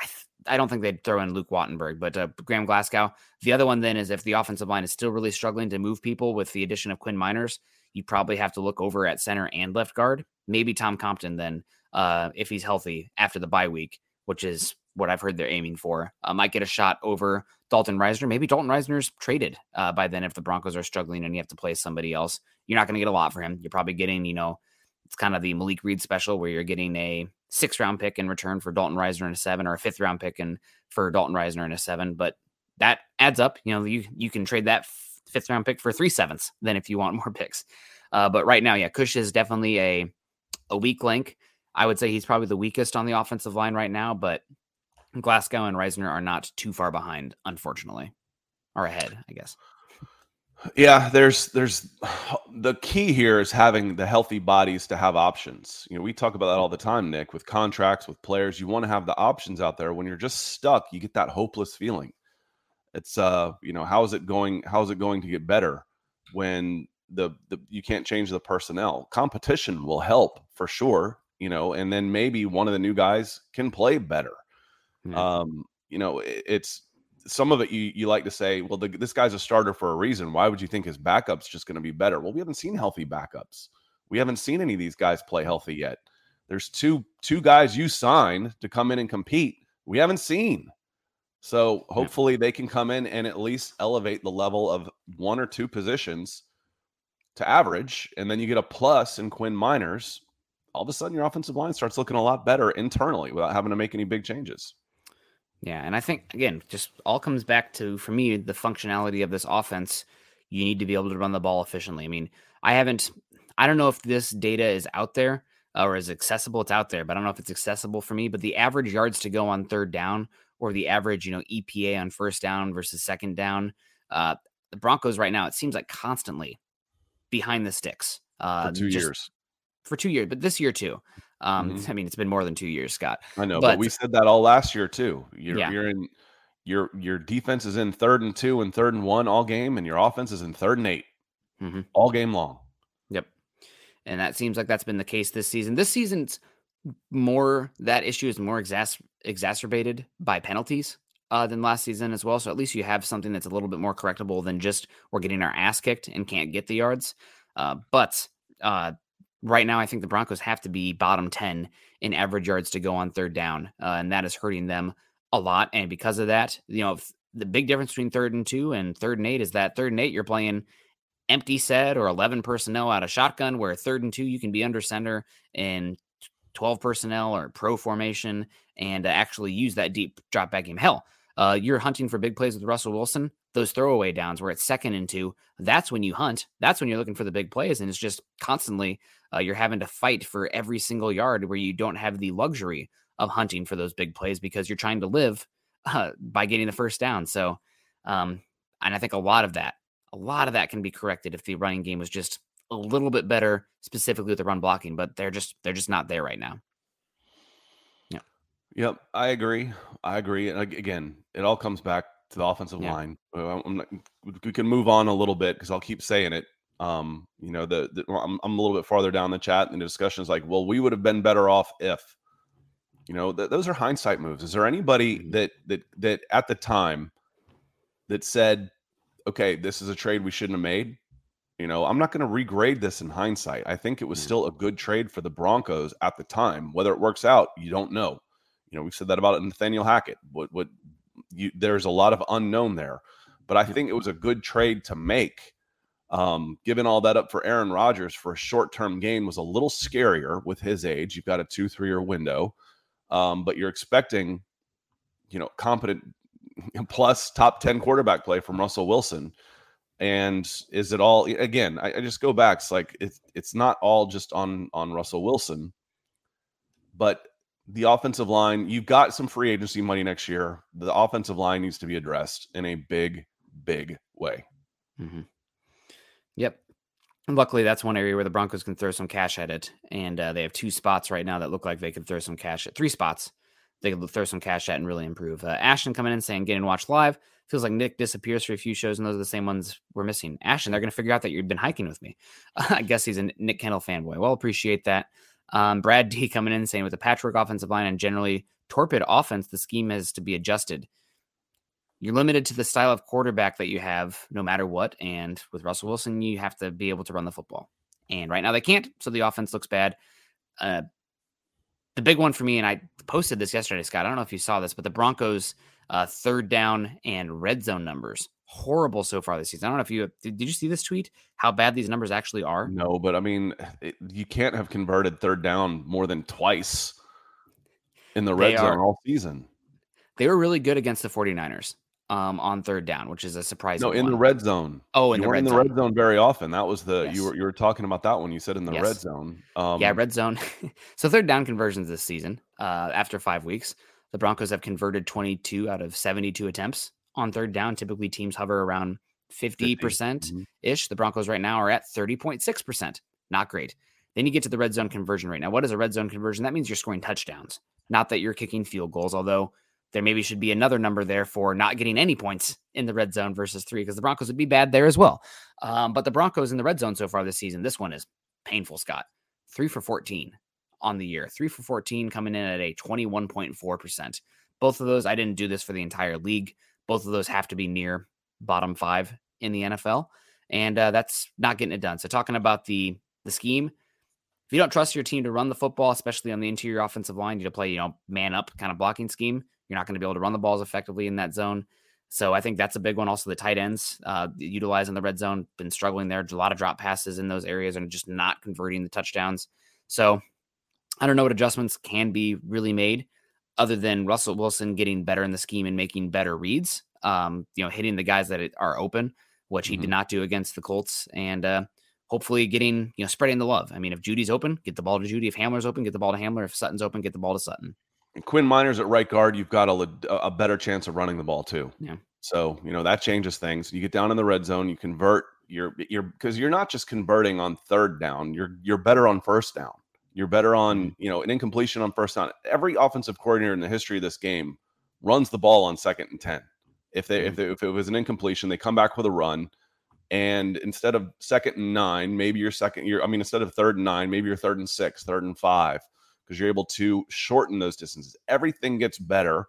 I, th- I don't think they'd throw in Luke Wattenberg, but uh, Graham Glasgow. The other one then is if the offensive line is still really struggling to move people with the addition of Quinn Meinerz, you probably have to look over at center and left guard. Maybe Tom Compton then, uh, if he's healthy after the bye week, which is what I've heard they're aiming for, uh, might get a shot over Dalton Risner. Maybe Dalton Risner's traded uh, by then if the Broncos are struggling and you have to play somebody else. You're not going to get a lot for him. You're probably getting, you know, it's kind of the Malik Reed special where you're getting a six round pick in return for Dalton Risner and a seven or a fifth round pick and for Dalton Risner and a seven. But that adds up. You know, you you can trade that fifth round pick for three sevenths then if you want (laughs) more picks. Uh, but right now, yeah, Cush is definitely a a weak link. I would say he's probably the weakest on the offensive line right now, but Glasgow and Risner are not too far behind, unfortunately, or ahead, I guess. Yeah, there's there's the key here is having the healthy bodies to have options. You know, we talk about that all the time, Nick, with contracts, with players. You want to have the options out there. When you're just stuck, you get that hopeless feeling. It's uh, you know, how is it going? How is it going to get better when the the you can't change the personnel? Competition will help for sure, you know, and then maybe one of the new guys can play better. Yeah. Um, you know, it, it's some of it you you like to say, well, the, this guy's a starter for a reason. Why would you think his backup's just going to be better? Well, we haven't seen healthy backups. We haven't seen any of these guys play healthy yet. There's two two guys you signed to come in and compete. We haven't seen. So hopefully they can come in and at least elevate the level of one or two positions to average, and then you get a plus in Quinn Meinerz. All of a sudden, your offensive line starts looking a lot better internally without having to make any big changes. Yeah, and I think again, just all comes back to for me the functionality of this offense. You need to be able to run the ball efficiently. I mean, I haven't, I don't know if this data is out there or is accessible. It's out there, but I don't know if it's accessible for me. But the average yards to go on third down or the average, you know, EPA on first down versus second down, uh, the Broncos right now, it seems like constantly behind the sticks. Uh, for two just, years. For two years, but this year too. Um, mm-hmm. I mean, it's been more than two years, Scott. I know, but, but we said that all last year too. You're, yeah. you're in your your defense is in third and two and third and one all game, and your offense is in third and 8 mm-hmm. all game long. Yep, and that seems like that's been the case this season. This season's more that issue is more exas- exacerbated by penalties uh, than last season as well. So at least you have something that's a little bit more correctable than just we're getting our ass kicked and can't get the yards. Uh, but uh, right now, I think the Broncos have to be bottom 10 in average yards to go on third down. Uh, and that is hurting them a lot. And because of that, you know, the big difference between third and two and third and eight is that third and eight, you're playing empty set or 11 personnel out of shotgun, where third and two, you can be under center and 12 personnel or pro formation and uh, actually use that deep drop back game. Hell, uh, you're hunting for big plays with Russell Wilson. Those throwaway downs where it's second and two, that's when you hunt. That's when you're looking for the big plays. And it's just constantly uh, you're having to fight for every single yard where you don't have the luxury of hunting for those big plays because you're trying to live uh, by getting the first down. So, um, and I think a lot of that, a lot of that can be corrected if the running game was just a little bit better, specifically with the run blocking. But they're just they're just not there right now. Yeah. Yep, I agree. I agree. And again, it all comes back to the offensive yeah. line. Uh, not, we can move on a little bit because I'll keep saying it. Um, you know, the, the I'm, I'm, a little bit farther down the chat, and the discussion is like, well, we would have been better off if. You know, th- those are hindsight moves. Is there anybody mm-hmm. that that that at the time that said, okay, this is a trade we shouldn't have made? You know, I'm not going to regrade this in hindsight. I think it was mm-hmm. still a good trade for the Broncos at the time. Whether it works out, you don't know. You know, we said that about Nathaniel Hackett. What what you, there's a lot of unknown there, but I think it was a good trade to make. Um, giving all that up for Aaron Rodgers for a short term gain was a little scarier with his age. You've got a two, three year window, um, but you're expecting, you know, competent (laughs) plus top 10 quarterback play from Russell Wilson. And is it all again? I, I just go back. It's like it's it's not all just on on Russell Wilson, but the offensive line, you've got some free agency money next year. The offensive line needs to be addressed in a big, big way. Mm-hmm. Yep. And luckily, that's one area where the Broncos can throw some cash at it. And uh, they have two spots right now that look like they could throw some cash at three spots. They could throw some cash at and really improve. Uh, Ashton coming in saying, getting watch live. Feels like Nick disappears for a few shows, and those are the same ones we're missing. Ashton, they're going to figure out that you've been hiking with me. (laughs) I guess he's a Nick Kendall fanboy. Well, appreciate that. Um, Brad D coming in saying with the patchwork offensive line and generally torpid offense, the scheme has to be adjusted. You're limited to the style of quarterback that you have, no matter what. And with Russell Wilson, you have to be able to run the football. And right now they can't, so the offense looks bad. Uh, the big one for me, and I posted this yesterday, Scott. I don't know if you saw this, but the Broncos' uh, third down and red zone numbers horrible so far this season. I don't know if you did, did you see this tweet? How bad these numbers actually are? No, but I mean, it, you can't have converted third down more than twice in the red they zone are, all season. They were really good against the 49ers um, on third down, which is a surprise. No, in one. the red zone. Oh, in you the red in the zone. red zone very often. That was the yes. you were you were talking about that one. You said in the yes. red zone. Um, yeah, red zone. so third down conversions this season uh, after five weeks. The Broncos have converted 22 out of 72 attempts on third down. Typically, teams hover around 50% mm-hmm. ish. The Broncos right now are at 30.6%. Not great. Then you get to the red zone conversion right now. What is a red zone conversion? That means you're scoring touchdowns, not that you're kicking field goals, although there maybe should be another number there for not getting any points in the red zone versus three, because the Broncos would be bad there as well. Um, but the Broncos in the red zone so far this season, this one is painful, Scott. Three for 14 on the year, three for 14 coming in at a 21.4%. Both of those, I didn't do this for the entire league. Both of those have to be near bottom five in the NFL, and uh, that's not getting it done. So talking about the the scheme, if you don't trust your team to run the football, especially on the interior offensive line, you to play, you know, man up kind of blocking scheme, you're not going to be able to run the balls effectively in that zone. So I think that's a big one. Also, the tight ends uh, utilizing the red zone, been struggling there. A lot of drop passes in those areas and just not converting the touchdowns. So I don't know what adjustments can be really made other than Russell Wilson getting better in the scheme and making better reads. Um, you know, hitting the guys that are open, which he mm-hmm. did not do against the Colts, and uh, hopefully getting you know spreading the love. I mean, if Jeudy's open, get the ball to Jeudy. If Hamler's open, get the ball to Hamler. If Sutton's open, get the ball to Sutton. And Quinn Meinerz at right guard, you've got a, a better chance of running the ball too. Yeah. So you know that changes things. You get down in the red zone, you convert. You're you're because you're not just converting on third down. You're you're better on first down. You're better on mm-hmm. you know an incompletion on first down. Every offensive coordinator in the history of this game runs the ball on second and ten. If they if mm-hmm. they, if it was an incompletion, they come back with a run. And instead of second and nine, maybe you're second. You're I mean, instead of third and nine, maybe you're third and six, third and five because you're able to shorten those distances. Everything gets better.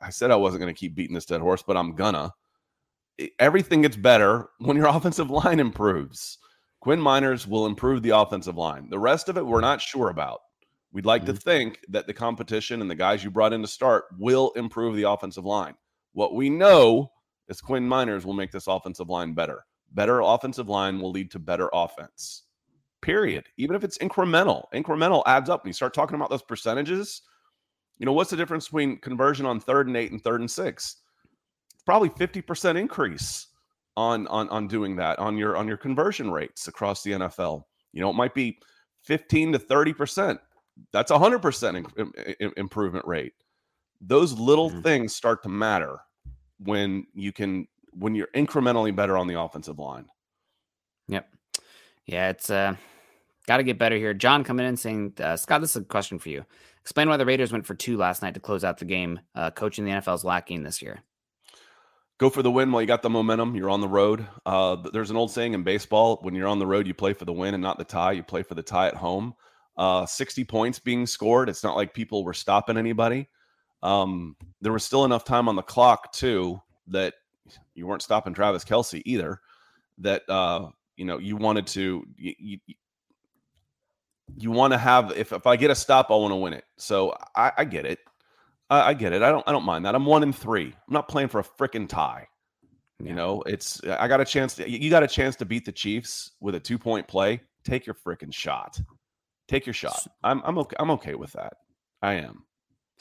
I said I wasn't going to keep beating this dead horse, but I'm gonna. Everything gets better when your (laughs) offensive line improves. Quinn Meinerz will improve the offensive line. The rest of it, we're not sure about. We'd like mm-hmm. to think that the competition and the guys you brought in to start will improve the offensive line. What we know is Quinn Meinerz will make this offensive line better. Better offensive line will lead to better offense period. Even if it's incremental, incremental adds up. When you start talking about those percentages, you know, what's the difference between conversion on third and eight and third and six? It's probably 50% increase on on on doing that on your on your conversion rates across the NFL. You know, it might be 15 to 30%. That's a 100% in, improvement rate. Those little mm-hmm. things start to matter when you can when you're incrementally better on the offensive line. Yep. Yeah, it's uh Got to get better here. John coming in saying, uh, Scott, this is a question for you. Explain why the Raiders went for two last night to close out the game. Uh, coaching the NFL is lacking this year. Go for the win while you got the momentum. You're on the road. Uh, there's an old saying in baseball when you're on the road, you play for the win and not the tie. You play for the tie at home. Uh, 60 points being scored. It's not like people were stopping anybody. Um, there was still enough time on the clock, too, that you weren't stopping Travis Kelce either. That, uh, you know, you wanted to, you, you want to have if, if I get a stop, I want to win it. So I, I get it. I, I, get it. I don't I don't mind that. I'm one in three. I'm not playing for a freaking tie. Yeah. You know, it's I got a chance to you got a chance to beat the Chiefs with a two point play. Take your freaking shot. Take your shot. I'm I'm okay. I'm okay with that. I am.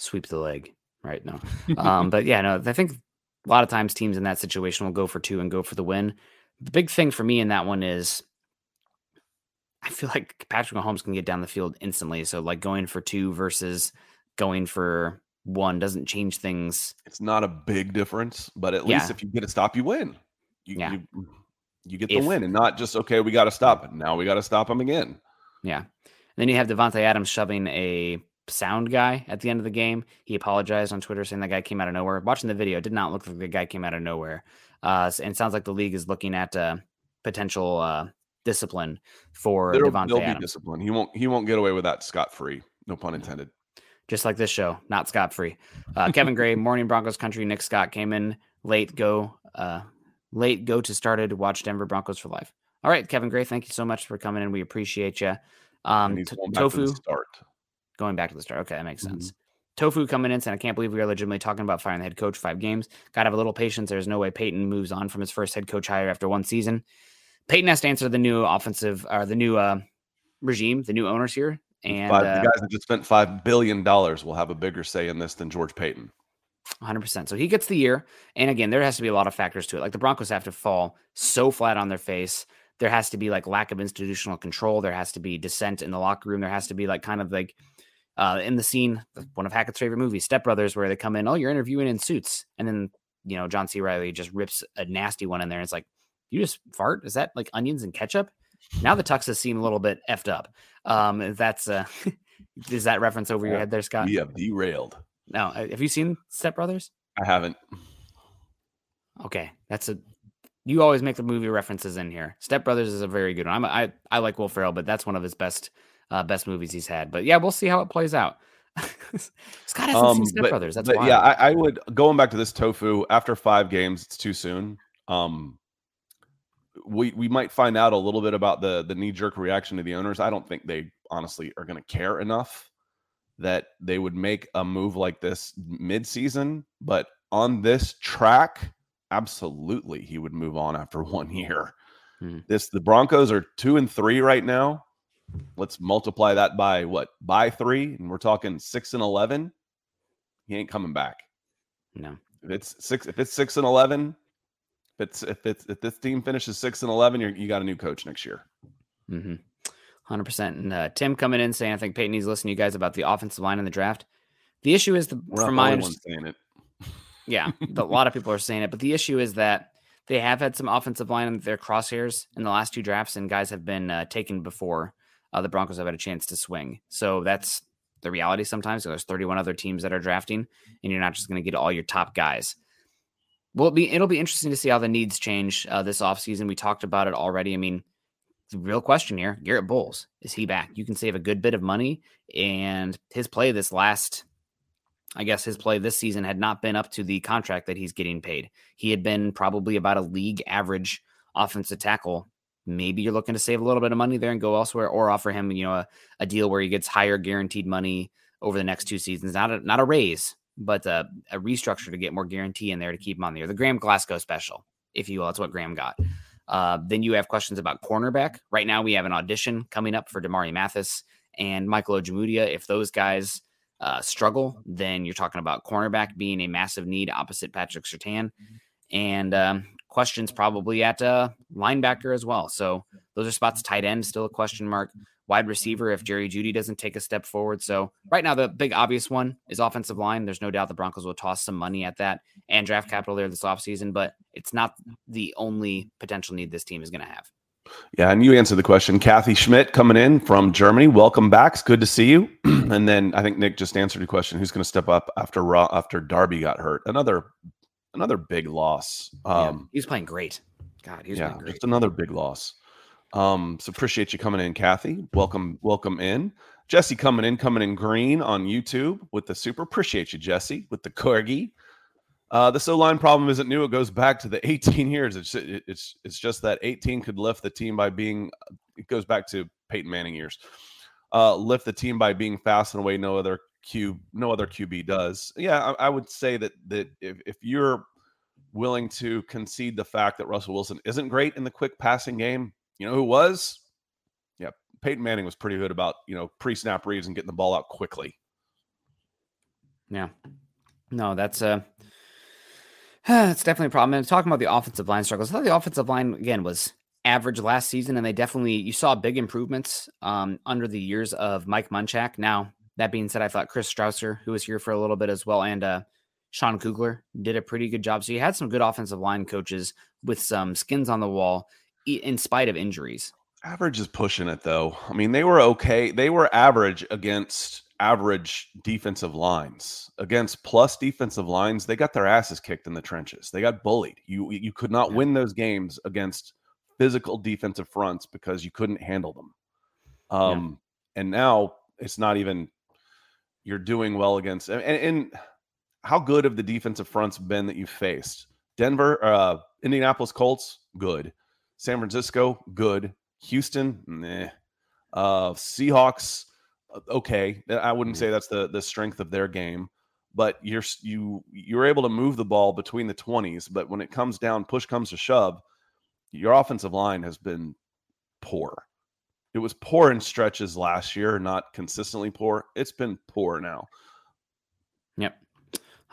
Sweep the leg. Right. No. (laughs) um, but yeah, no, I think a lot of times teams in that situation will go for two and go for the win. The big thing for me in that one is I feel like Patrick Mahomes can get down the field instantly. So like going for two versus going for one doesn't change things. It's not a big difference, but at yeah. least if you get a stop, you win. You, yeah. you, you get the if, win and not just okay, we got to stop it. Now we got to stop him again. Yeah. And then you have Davante Adams shoving a sound guy at the end of the game. He apologized on Twitter saying that guy came out of nowhere. Watching the video, it did not look like the guy came out of nowhere. Uh, and it sounds like the league is looking at uh, potential uh, discipline for Davante Adams. Be discipline. He won't. He won't get away with that scot free. No pun intended. Just like this show, not scot free. Uh, Kevin Gray, (laughs) Morning Broncos Country. Nick Scott came in late. Go uh, late. Go to started watch Denver Broncos for life. All right, Kevin Gray. Thank you so much for coming in. We appreciate you. Um, tofu. To start. Going back to the start. Okay, that makes mm-hmm. sense. Tofu coming in saying, I can't believe we are legitimately talking about firing the head coach five games. Got to have a little patience. There's no way Paton moves on from his first head coach hire after one season. Paton has to answer the new offensive or the new uh, regime, the new owners here. And five, uh, the guys that just spent five billion dollars will have a bigger say in this than George Paton. 100%. So he gets the year. And again, there has to be a lot of factors to it. Like the Broncos have to fall so flat on their face. There has to be like lack of institutional control. There has to be dissent in the locker room. There has to be like kind of like uh, in the scene, one of Hackett's favorite movies, Step Brothers, where they come in, oh, you're interviewing in suits. And then, you know, John C. Reilly just rips a nasty one in there. And It's like, you just fart? Is that like onions and ketchup? Now the tuxes seem a little bit effed up. Um, that's uh, (laughs) is that reference over your head there, Scott? Have derailed. No, uh, have you seen Step Brothers? I haven't. Okay, that's a. You always make the movie references in here. Step Brothers is a very good one. I'm I I like Will Ferrell, but that's one of his best uh, best movies he's had. But yeah, we'll see how it plays out. (laughs) Scott hasn't um, seen Step but, Brothers. That's why. yeah. I, I, would going back to this tofu after five games. It's too soon. Um, we we might find out a little bit about the the knee jerk reaction to the owners. I don't think they honestly are going to care enough that they would make a move like this mid season. But on this track, absolutely, he would move on after (laughs) one year. Hmm. This the Broncos are two and three right now. Let's multiply that by what? By three, and we're talking six and eleven. He ain't coming back. No. If it's six, if it's six and eleven, if it's if it's if this team finishes six and eleven, you you got a new coach next year. Mm-hmm. Hundred percent. And uh, Tim coming in saying, I think Paton needs to listen to you guys about the offensive line in the draft. The issue is the We're from my understanding, (laughs) yeah, a lot of people are saying it, but the issue is that they have had some offensive line in their crosshairs in the last two drafts, and guys have been uh, taken before uh, the Broncos have had a chance to swing. So that's the reality sometimes. There's 31 other teams that are drafting, and you're not just going to get all your top guys. Well, it'll be, it'll be interesting to see how the needs change uh, this offseason. We talked about it already. I mean, the real question here Garrett Bolles, is he back? You can save a good bit of money, and his play this last I guess his play this season had not been up to the contract that he's getting paid. He had been probably about a league average offensive tackle. Maybe you're looking to save a little bit of money there and go elsewhere, or offer him, you know, a, a deal where he gets higher guaranteed money over the next two seasons. Not a not a raise, but a, a restructure to get more guarantee in there to keep him on there. The Graham Glasgow special, if you will. That's what Graham got. Uh, then you have questions about cornerback. Right now, we have an audition coming up for Damarri Mathis and Michael Ojemudia. If those guys uh, struggle, then you're talking about cornerback being a massive need opposite Patrick Surtain. mm-hmm. and um, questions probably at uh, linebacker as well. So those are spots. Tight end still a question mark. Wide receiver if Jerry Jeudy doesn't take a step forward. So right now the big obvious one is offensive line. There's no doubt the Broncos will toss some money at that and draft capital there this offseason, but it's not the only potential need this team is going to have. Yeah, and you answered the question. Kathy Schmidt coming in from Germany. Welcome back. It's good to see you. (clears throat) and then I think Nick just answered your question. Who's going to step up after Raw after Darby got hurt? Another another big loss. Um, yeah, he's playing great. God, he's yeah, just another big loss. Um, so appreciate you coming in, Kathy. Welcome, welcome in. Jesse coming in, coming in green on YouTube with the super. Appreciate you, Jesse, with the corgi. Uh, the O line problem isn't new. It goes back to the (laughs) 18 years. It's it's it's just that 18 could lift the team by being. It goes back to Peyton Manning years. Uh, lift the team by being fast in a way no other Q no other QB does. Yeah, I, I would say that that if, if you're willing to concede the fact that Russell Wilson isn't great in the quick passing game, you know who was? Yeah, Peyton Manning was pretty good about you know pre snap reads and getting the ball out quickly. Yeah, no, that's uh (sighs) it's definitely a problem. And talking about the offensive line struggles, I thought the offensive line again was average last season, and they definitely you saw big improvements um, under the years of Mike Munchak. Now that being said, I thought Chris Strausser, who was here for a little bit as well, and uh, Sean Kugler did a pretty good job. So you had some good offensive line coaches with some skins on the wall, in spite of injuries. Average is pushing it though. I mean, they were okay. They were average against average defensive lines against plus defensive lines they got their asses kicked in the trenches they got bullied you you could not yeah. win those games against physical defensive fronts because you couldn't handle them um yeah. and now it's not even you're doing well against and, and how good have the defensive fronts been that you've faced denver uh indianapolis colts good san francisco good houston nah. uh seahawks uh, okay. I wouldn't say that's the the strength of their game, but you're you you're able to move the ball between the 20s, but when it comes down push comes to shove, your offensive line has been poor. It was poor in stretches last year, not consistently poor. It's been poor now. Yep.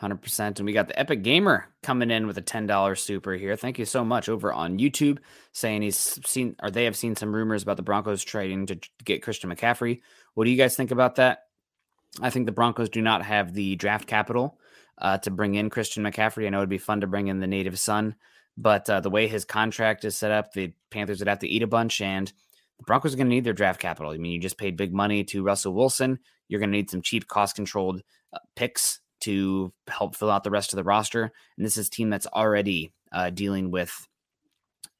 100%. And we got the Epic Gamer coming in with a $10 super here. Thank you so much over on YouTube saying he's seen or they have seen some rumors about the Broncos trading to get Christian McCaffrey. What do you guys think about that? I think the Broncos do not have the draft capital uh, to bring in Christian McCaffrey. I know it'd be fun to bring in the native son, but uh, the way his contract is set up, the Panthers would have to eat a bunch, and the Broncos are going to need their draft capital. I mean, you just paid big money to Russell Wilson. You're going to need some cheap, cost controlled uh, picks to help fill out the rest of the roster. And this is a team that's already uh, dealing with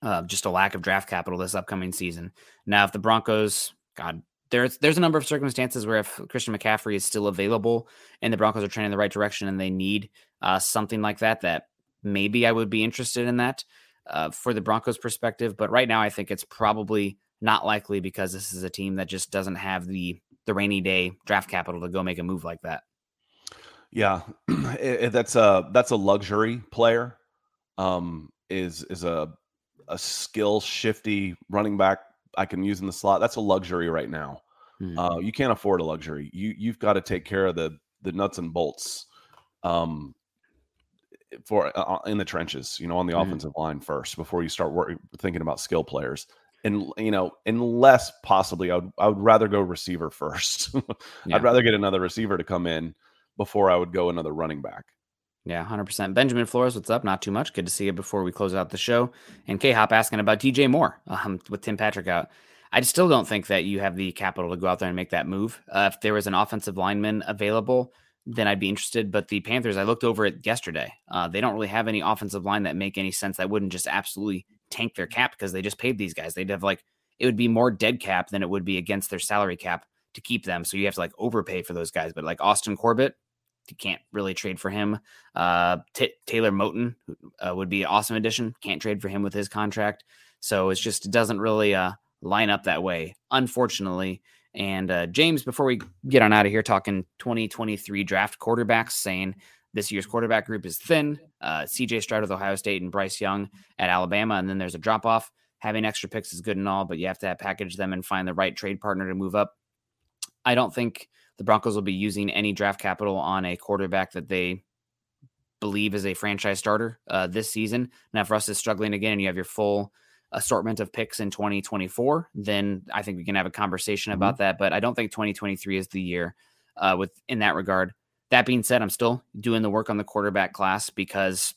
uh, just a lack of draft capital this upcoming season. Now, if the Broncos, God, there's there's a number of circumstances where if Christian McCaffrey is still available and the Broncos are trending in the right direction and they need uh, something like that, that maybe I would be interested in that. uh, for the Broncos perspective. But right now, I think it's probably not likely because this is a team that just doesn't have the the rainy day draft capital to go make a move like that. Yeah, (clears throat) it, it, that's a that's a luxury player. Um, is is a a skill shifty running back I can use in the slot. That's a luxury right now. Hmm. Uh, you can't afford a luxury. You you've got to take care of the the nuts and bolts. Um, for uh, in the trenches, you know, on the hmm. offensive line first before you start thinking about skill players. And you know, unless possibly, I would I would rather go receiver (laughs) first. yeah. I'd rather get another receiver to come in before I would go another running back. Yeah, 100%. Benjamin Flores, what's up? Not too much. Good to see you before we close out the show. And K Hop asking about DJ Moore (laughs) um, with Tim Patrick out. I still don't think that you have the capital to go out there and make that move. Uh, if there was an offensive lineman available, then I'd be interested. But the Panthers, I looked over it yesterday. Uh, they don't really have any offensive line that make any sense. That wouldn't just absolutely tank their cap because they just paid these guys. They'd have like it would be more dead cap than it would be against their salary cap to keep them. So you have to like overpay for those guys. But like Austin Corbett, you can't really trade for him. Uh, T- Taylor Moton uh, would be an awesome addition. Can't trade for him with his contract. So it's just it doesn't really uh, line up that way, unfortunately. And uh, James, before we get on out of here, talking 2023 draft quarterbacks, saying this year's quarterback group is thin. Uh, CJ Stroud with Ohio State and Bryce Young at Alabama, and then there's a drop off. Having extra picks is good and all, but you have to package them and find the right trade partner to move up. I don't think the Broncos will be using any draft capital on a quarterback that they believe is a franchise starter uh, this season. Now, if Russ is struggling again and you have your full assortment of picks in 2024, then I think we can have a conversation mm-hmm. about that. But I don't think 2023 is the year uh, with in that regard. That being said, I'm still doing the work on the quarterback class because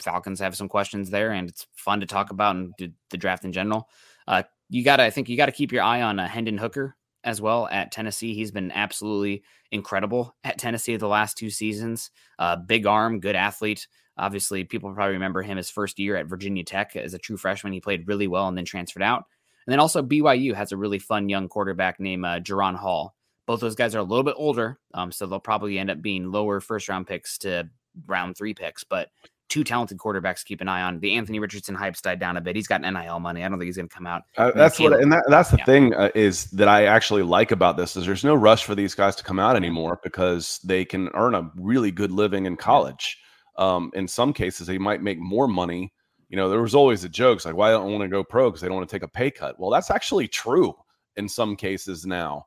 Falcons have some questions there, and it's fun to talk about and the draft in general. Uh, you got to, I think, you got to keep your eye on uh, Hendon Hooker as well at Tennessee. He's been absolutely incredible at Tennessee the last two seasons. Uh, big arm, good athlete. Obviously, people probably remember him his first year at Virginia Tech as a true freshman. He played really well and then transferred out. And then also BYU has a really fun young quarterback named uh, Jaren Hall. Both those guys are a little bit older, um, so they'll probably end up being lower first round picks to round three picks. But two talented quarterbacks to keep an eye on. The Anthony Richardson hype's died down a bit. He's got NIL money. I don't think he's going to come out. Uh, that's what, and that, that's the yeah. thing uh, is that I actually like about this is there's no rush for these guys to come out anymore because they can earn a really good living in college. Um, in some cases, they might make more money. You know, there was always the jokes like, why don't I want to go pro because they don't want to take a pay cut. Well, that's actually true in some cases now.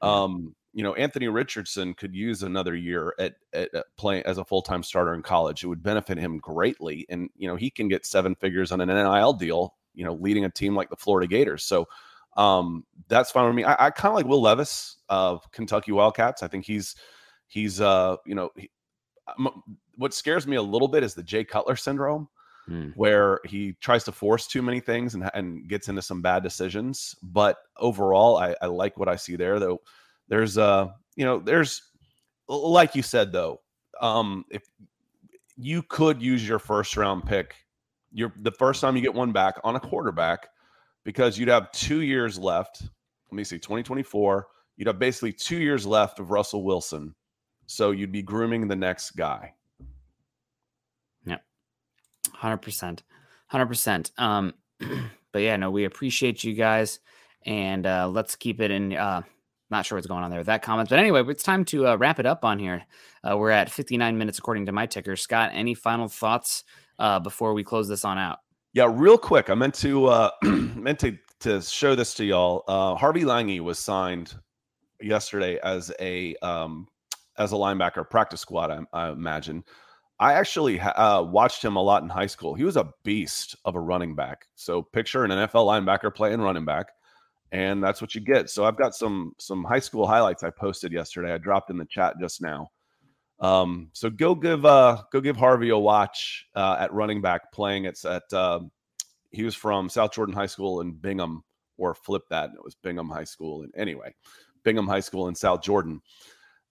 Um, you know, Anthony Richardson could use another year at, at, at playing as a full time starter in college. It would benefit him greatly, and you know, he can get seven figures on an NIL deal. You know, leading a team like the Florida Gators. So um, that's fine with me. I, I kind of like Will Levis of Kentucky Wildcats. I think he's he's uh, you know, he, what scares me a little bit is the Jay Cutler syndrome. Hmm. Where he tries to force too many things and, and gets into some bad decisions. But overall, I, I like what I see there. Though there's uh you know there's like you said though um if you could use your first round pick your the first time you get one back on a quarterback because you'd have two years left let me see 2024 you'd have basically two years left of russell wilson so you'd be grooming the next guy 100% 100% um (clears throat) but yeah no we appreciate you guys and uh let's keep it in uh not sure what's going on there with that comment. But anyway, it's time to uh, wrap it up on here. Uh, we're at 59 minutes according to my ticker. Scott, any final thoughts uh, before we close this on out? Yeah, real quick. I meant to uh, (clears throat) meant to to show this to y'all. Uh, Harvey Langi was signed yesterday as a um, as a linebacker practice squad. I, I imagine. I actually uh, watched him a lot in high school. He was a beast of a running back. So picture an NFL linebacker playing running back and that's what you get. So I've got some some high school highlights I posted yesterday. I dropped in the chat just now. Um, so go give uh go give Harvey a watch uh, at running back playing. It's at uh, he was from South Jordan High School in Bingham, or flip that, and it was Bingham High School. And anyway, Bingham High School in South Jordan.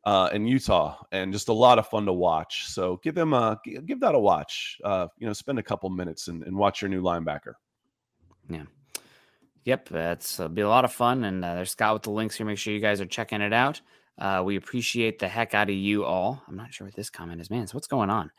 Uh, in Utah, and just a lot of fun to watch. So give him a give that a watch. Uh, you know, spend a couple minutes and, and watch your new linebacker. Yeah, Yep, that's uh, be a lot of fun. And uh, there's Scott with the links here. Make sure you guys are checking it out. Uh, we appreciate the heck out of you all. I'm not sure what this comment is, man. So what's going on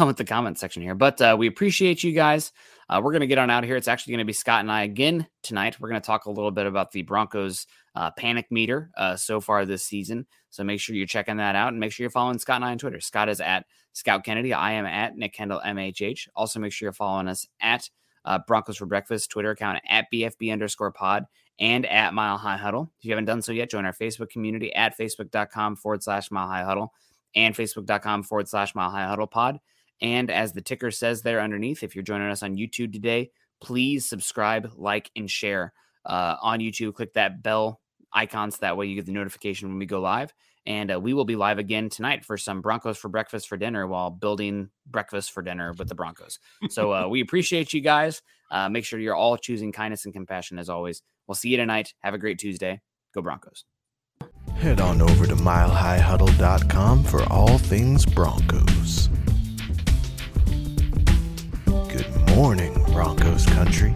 (laughs) with the comment section here? But uh, we appreciate you guys. Uh, we're going to get on out of here. It's actually going to be Scott and I again tonight. We're going to talk a little bit about the Broncos uh, panic meter uh, so far this season. So make sure you're checking that out and make sure you're following Scott and I on Twitter. Scott is at Scout Kennedy. I am at Nick Kendell MHH. Also make sure you're following us at uh, Broncos for Breakfast Twitter account at BFB underscore pod and at Mile High Huddle. If you haven't done so yet, join our Facebook community at facebook.com forward slash Mile High Huddle and facebook.com forward slash Mile High Huddle pod. And as the ticker says there underneath, if you're joining us on YouTube today, please subscribe, like, and share uh, on YouTube. Click that bell icon so that way you get the notification when we go live. And uh, we will be live again tonight for some Broncos for breakfast for dinner while building breakfast for dinner with the Broncos. So uh, we appreciate you guys. Uh, make sure you're all choosing kindness and compassion as always. We'll see you tonight. Have a great Tuesday. Go Broncos. Head on over to milehighhuddle.com for all things Broncos. Good morning, Broncos country.